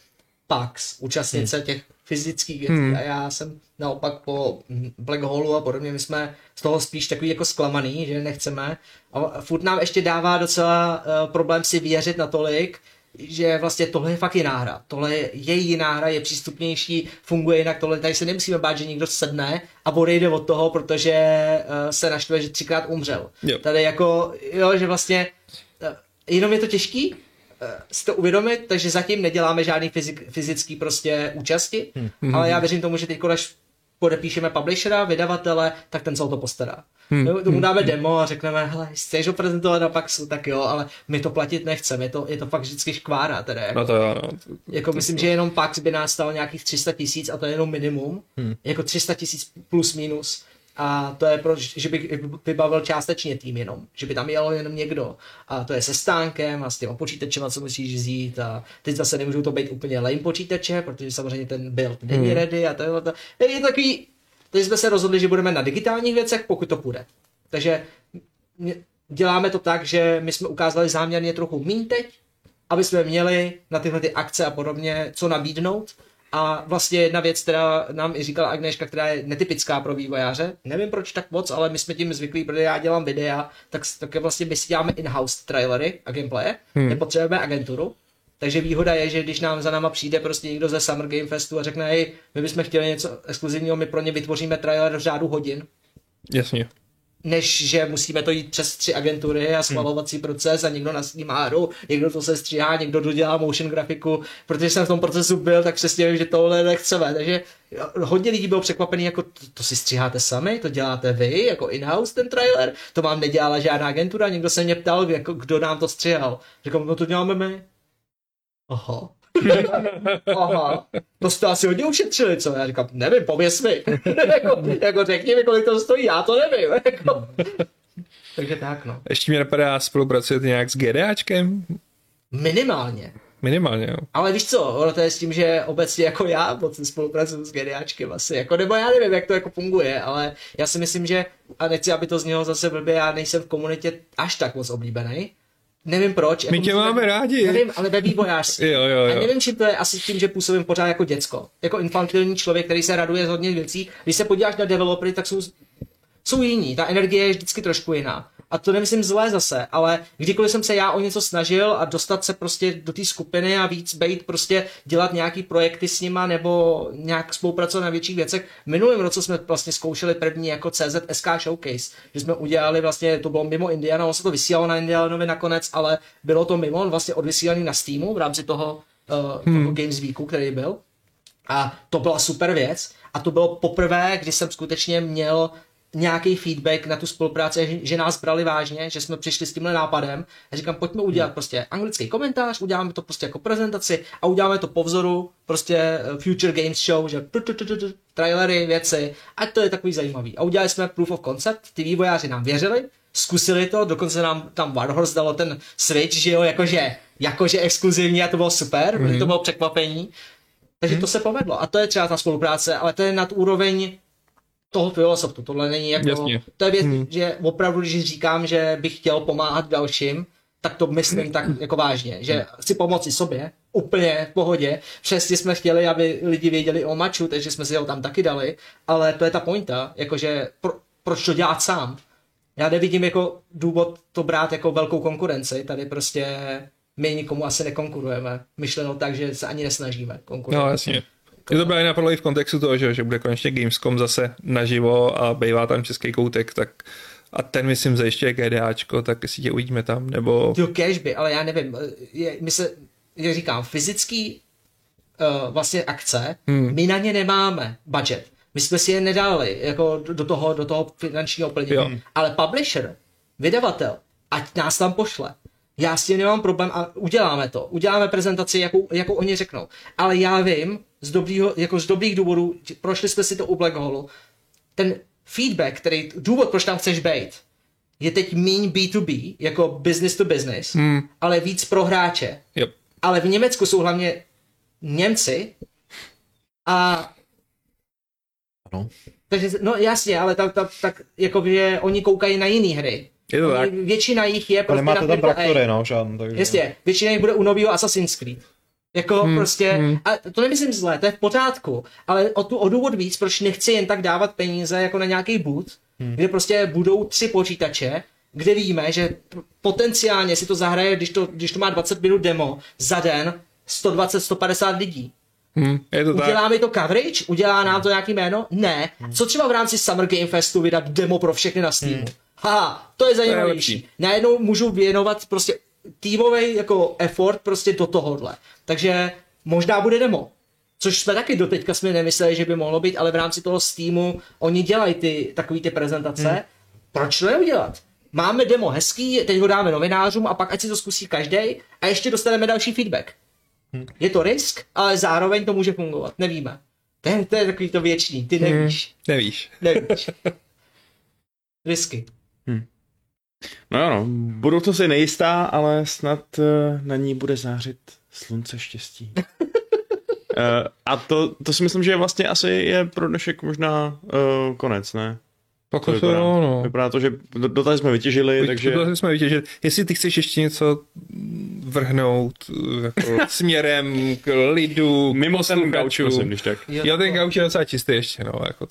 PAX, účastnice hmm. těch fyzických věcí hmm. a já jsem naopak po mm, Black Holu a podobně, my jsme z toho spíš takový jako zklamaný, že nechceme a furt nám ještě dává docela uh, problém si věřit natolik, že vlastně tohle je fakt jiná hra. Tohle je jiná hra, je přístupnější, funguje jinak, tohle tady se nemusíme bát, že někdo sedne a odejde od toho, protože uh, se naštve, že třikrát umřel. Jo. Tady jako, jo, že vlastně eh, jenom je to těžký eh, si to uvědomit, takže zatím neděláme žádný fyzik, fyzický prostě účasti, hmm. ale já věřím tomu, že teď, až podepíšeme publishera, vydavatele, tak ten se o to postará. Hmm. Tomu dáme demo a řekneme, hele, chceš ho prezentovat na Paxu, tak jo, ale my to platit nechceme, je to, je to fakt vždycky škvára, teda. Jako, No to jo, no. jako myslím, že jenom Pax by nás stál nějakých 300 tisíc a to je jenom minimum, hmm. jako 300 tisíc plus minus. A to je proč, že bych vybavil částečně tým jenom, že by tam jel jenom někdo. A to je se stánkem a s těma počítačema, co musíš vzít. A teď zase nemůžou to být úplně lame počítače, protože samozřejmě ten build není hmm. ready a to je, to je takový, teď jsme se rozhodli, že budeme na digitálních věcech, pokud to půjde. Takže děláme to tak, že my jsme ukázali záměrně trochu míň teď, aby jsme měli na tyhle ty akce a podobně co nabídnout. A vlastně jedna věc, která nám i říkala Agneška, která je netypická pro vývojáře, nevím proč tak moc, ale my jsme tím zvyklí, protože já dělám videa, tak, tak vlastně my si děláme in-house trailery a gameplaye, hmm. nepotřebujeme agenturu, takže výhoda je, že když nám za náma přijde prostě někdo ze Summer Game Festu a řekne, hej, my bychom chtěli něco exkluzivního, my pro ně vytvoříme trailer v řádu hodin. Jasně než že musíme to jít přes tři agentury a schvalovací hmm. proces a někdo nasnímá hru, někdo to se stříhá, někdo dodělá motion grafiku, protože jsem v tom procesu byl, tak přesně vím, že tohle nechceme, takže hodně lidí bylo překvapený, jako to, to si stříháte sami, to děláte vy, jako in-house ten trailer, to vám nedělala žádná agentura, někdo se mě ptal, jako, kdo nám to stříhal. Říkám, no to děláme my. Aha. Aha, to jste asi hodně ušetřili, co? Já říkám, nevím, pověs mi. jako, jako řekni mi, kolik to stojí, já to nevím. jako. Takže tak, no. Ještě mě napadá, spolupracujete nějak s GDAčkem? Minimálně. Minimálně, jo. Ale víš co, ono to je s tím, že obecně jako já moc spolupracuju s GDAčkem asi, jako, nebo já nevím, jak to jako funguje, ale já si myslím, že, a nechci, aby to znělo zase blbě, já nejsem v komunitě až tak moc oblíbený, Nevím proč. My jako tě máme rádi. Nevím, ale ve vývojářství. jo, jo, jo. A nevím, čím to je asi tím, že působím pořád jako děcko. Jako infantilní člověk, který se raduje z hodně věcí. Když se podíváš na developery, tak jsou, jsou jiní. Ta energie je vždycky trošku jiná a to nemyslím zlé zase, ale kdykoliv jsem se já o něco snažil a dostat se prostě do té skupiny a víc být prostě dělat nějaký projekty s nima nebo nějak spolupracovat na větších věcech. V minulém roce jsme vlastně zkoušeli první jako CZSK Showcase, že jsme udělali vlastně, to bylo mimo Indiana, ono se to vysílalo na Indianovi nakonec, ale bylo to mimo, vlastně odvysílaný na Steamu v rámci toho, uh, hmm. toho Games Weeku, který byl. A to byla super věc. A to bylo poprvé, kdy jsem skutečně měl nějaký feedback na tu spolupráci, že, že nás brali vážně, že jsme přišli s tímhle nápadem a říkám, pojďme udělat hmm. prostě anglický komentář, uděláme to prostě jako prezentaci a uděláme to po vzoru prostě eh, Future Games Show, že trailery, věci, a to je takový zajímavý. A udělali jsme proof of concept, ty vývojáři nám věřili, zkusili to, dokonce nám tam Warhorse dalo ten switch, že jo, jakože, jakože exkluzivní a to bylo super, mm-hmm. to bylo překvapení. Takže mm-hmm. to se povedlo a to je třeba ta spolupráce, ale to je nad úroveň toho filosoftu. Tohle není jako, Jasně. to je věc, hmm. že opravdu, když říkám, že bych chtěl pomáhat dalším, tak to myslím tak jako vážně, že chci pomoci sobě, úplně v pohodě. Přesně jsme chtěli, aby lidi věděli o maču, takže jsme si ho tam taky dali, ale to je ta pointa, jakože pro, proč to dělat sám? Já nevidím jako důvod to brát jako velkou konkurenci, tady prostě my nikomu asi nekonkurujeme. Myšleno tak, že se ani nesnažíme konkurovat. No jasně. Je to právě napadlo i v kontextu toho, že, že bude konečně Gamescom zase naživo a bývá tam český koutek, tak a ten myslím zajišťuje GDAčko, tak si tě uvidíme tam, nebo... Jo, cashby, ale já nevím, je, my se, jak říkám, fyzický uh, vlastně akce, hmm. my na ně nemáme budget. My jsme si je nedali jako do toho, do toho finančního plnění. Ale publisher, vydavatel, ať nás tam pošle. Já s tím nemám problém a uděláme to. Uděláme prezentaci, jakou, jakou oni řeknou. Ale já vím, z, dobrýho, jako z dobrých důvodů, prošli jsme si to u Black Hole, ten feedback, který, důvod, proč tam chceš být, je teď míň B2B, jako business to business, hmm. ale víc pro hráče. Yep. Ale v Německu jsou hlavně Němci a ano. Takže, no jasně, ale tak, tak, tak jako, že oni koukají na jiné hry. Je to tak. Většina jich je prostě na tam traktory, no, žádný, takže... Jasně, většina jich bude u nového Assassin's Creed. Jako hmm, prostě, hmm. a to nemyslím zlé, to je v pořádku, ale o, tu, o důvod víc, proč nechci jen tak dávat peníze jako na nějaký boot, hmm. kde prostě budou tři počítače, kde víme, že potenciálně si to zahraje, když to, když to má 20 minut demo, za den 120-150 lidí. Hmm, je to Udělá tak. mi to coverage? Udělá nám to nějaký jméno? Ne. Hmm. Co třeba v rámci Summer Game Festu vydat demo pro všechny na Steamu? Hmm. Haha, to je zajímavější. Najednou můžu věnovat prostě týmový jako effort prostě do tohohle. Takže možná bude demo. Což jsme taky doteďka jsme nemysleli, že by mohlo být, ale v rámci toho Steamu oni dělají ty takový ty prezentace. Hmm. Proč to neudělat? Máme demo hezký, teď ho dáme novinářům a pak ať si to zkusí každý a ještě dostaneme další feedback. Hmm. Je to risk, ale zároveň to může fungovat. Nevíme. To je, to je takový to věčný, ty nevíš. Hmm, nevíš. Nevíš. Risky. No jo, no, budoucnost je nejistá, ale snad uh, na ní bude zářit slunce štěstí. uh, a to, to si myslím, že vlastně asi je pro dnešek možná uh, konec, ne? Pokud To vypadá, no, no. vypadá to, že do- dotaz jsme vytěžili, takže... To jsme že jestli ty chceš ještě něco vrhnout jako směrem k lidu, Mimo ten gauč, prosím, když tak. Jo, ten gauč je docela čistý ještě, no, jako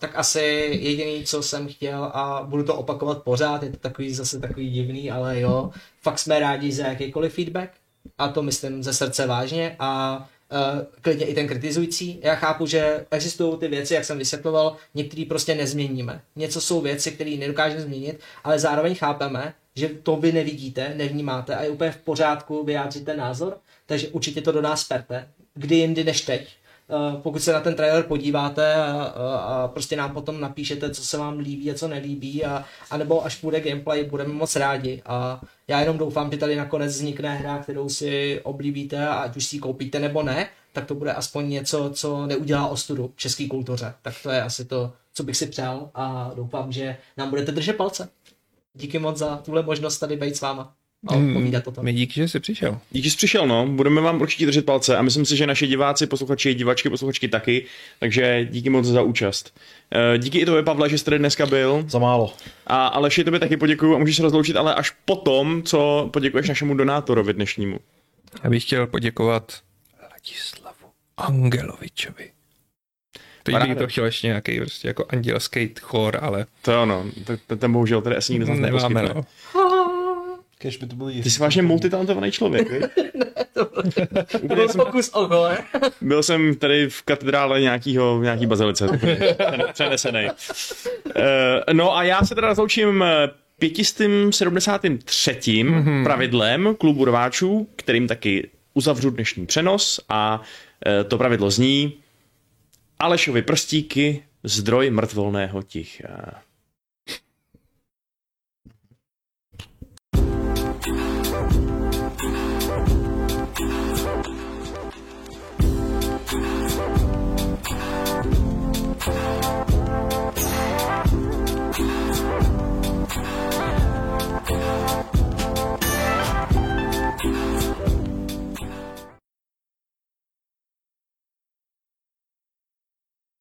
Tak asi jediný, co jsem chtěl a budu to opakovat pořád, je to takový zase takový divný, ale jo, fakt jsme rádi za jakýkoliv feedback a to myslím ze srdce vážně a uh, klidně i ten kritizující. Já chápu, že existují ty věci, jak jsem vysvětloval, některé prostě nezměníme. Něco jsou věci, které nedokážeme změnit, ale zároveň chápeme, že to vy nevidíte, nevnímáte a je úplně v pořádku vyjádřit ten názor, takže určitě to do nás perte. Kdy jindy než teď. Uh, pokud se na ten trailer podíváte a, a, prostě nám potom napíšete, co se vám líbí a co nelíbí, a, a nebo až bude gameplay, budeme moc rádi. A já jenom doufám, že tady nakonec vznikne hra, kterou si oblíbíte a ať už si ji koupíte nebo ne, tak to bude aspoň něco, co neudělá ostudu české kultuře. Tak to je asi to, co bych si přál a doufám, že nám budete držet palce. Díky moc za tuhle možnost tady být s váma a povídat o tom. mi díky, že jsi přišel. Díky, že jsi přišel, no. Budeme vám určitě držet palce a myslím si, že naši diváci, posluchači, divačky, posluchačky taky, takže díky moc za účast. Eh, Díky i tobě, Pavle, že jsi tady dneska byl. Za málo. A Aleši, tobě taky poděkuju a můžeš se rozloučit, ale až potom, co poděkuješ našemu donátorovi dnešnímu. Já bych chtěl poděkovat Ladislavu Angelovičovi. Teď bych Paráda. to chtěl ještě nějaký prostě jako andělský chor, ale To jo, no. Ten, bohužel tady asi nikdo z nás nemáme, no. Kež by to byl Ty jsi vážně multitalentovaný člověk, viď? To byl pokus o gole. Byl jsem tady v katedrále nějakýho, nějaký bazilice. Přenesený. Uh, no a já se teda rozloučím eh, 573. Mm-hmm. pravidlem klubu rváčů, kterým taky uzavřu dnešní přenos a eh, to pravidlo zní Alešovi prstíky, zdroj mrtvolného ticha.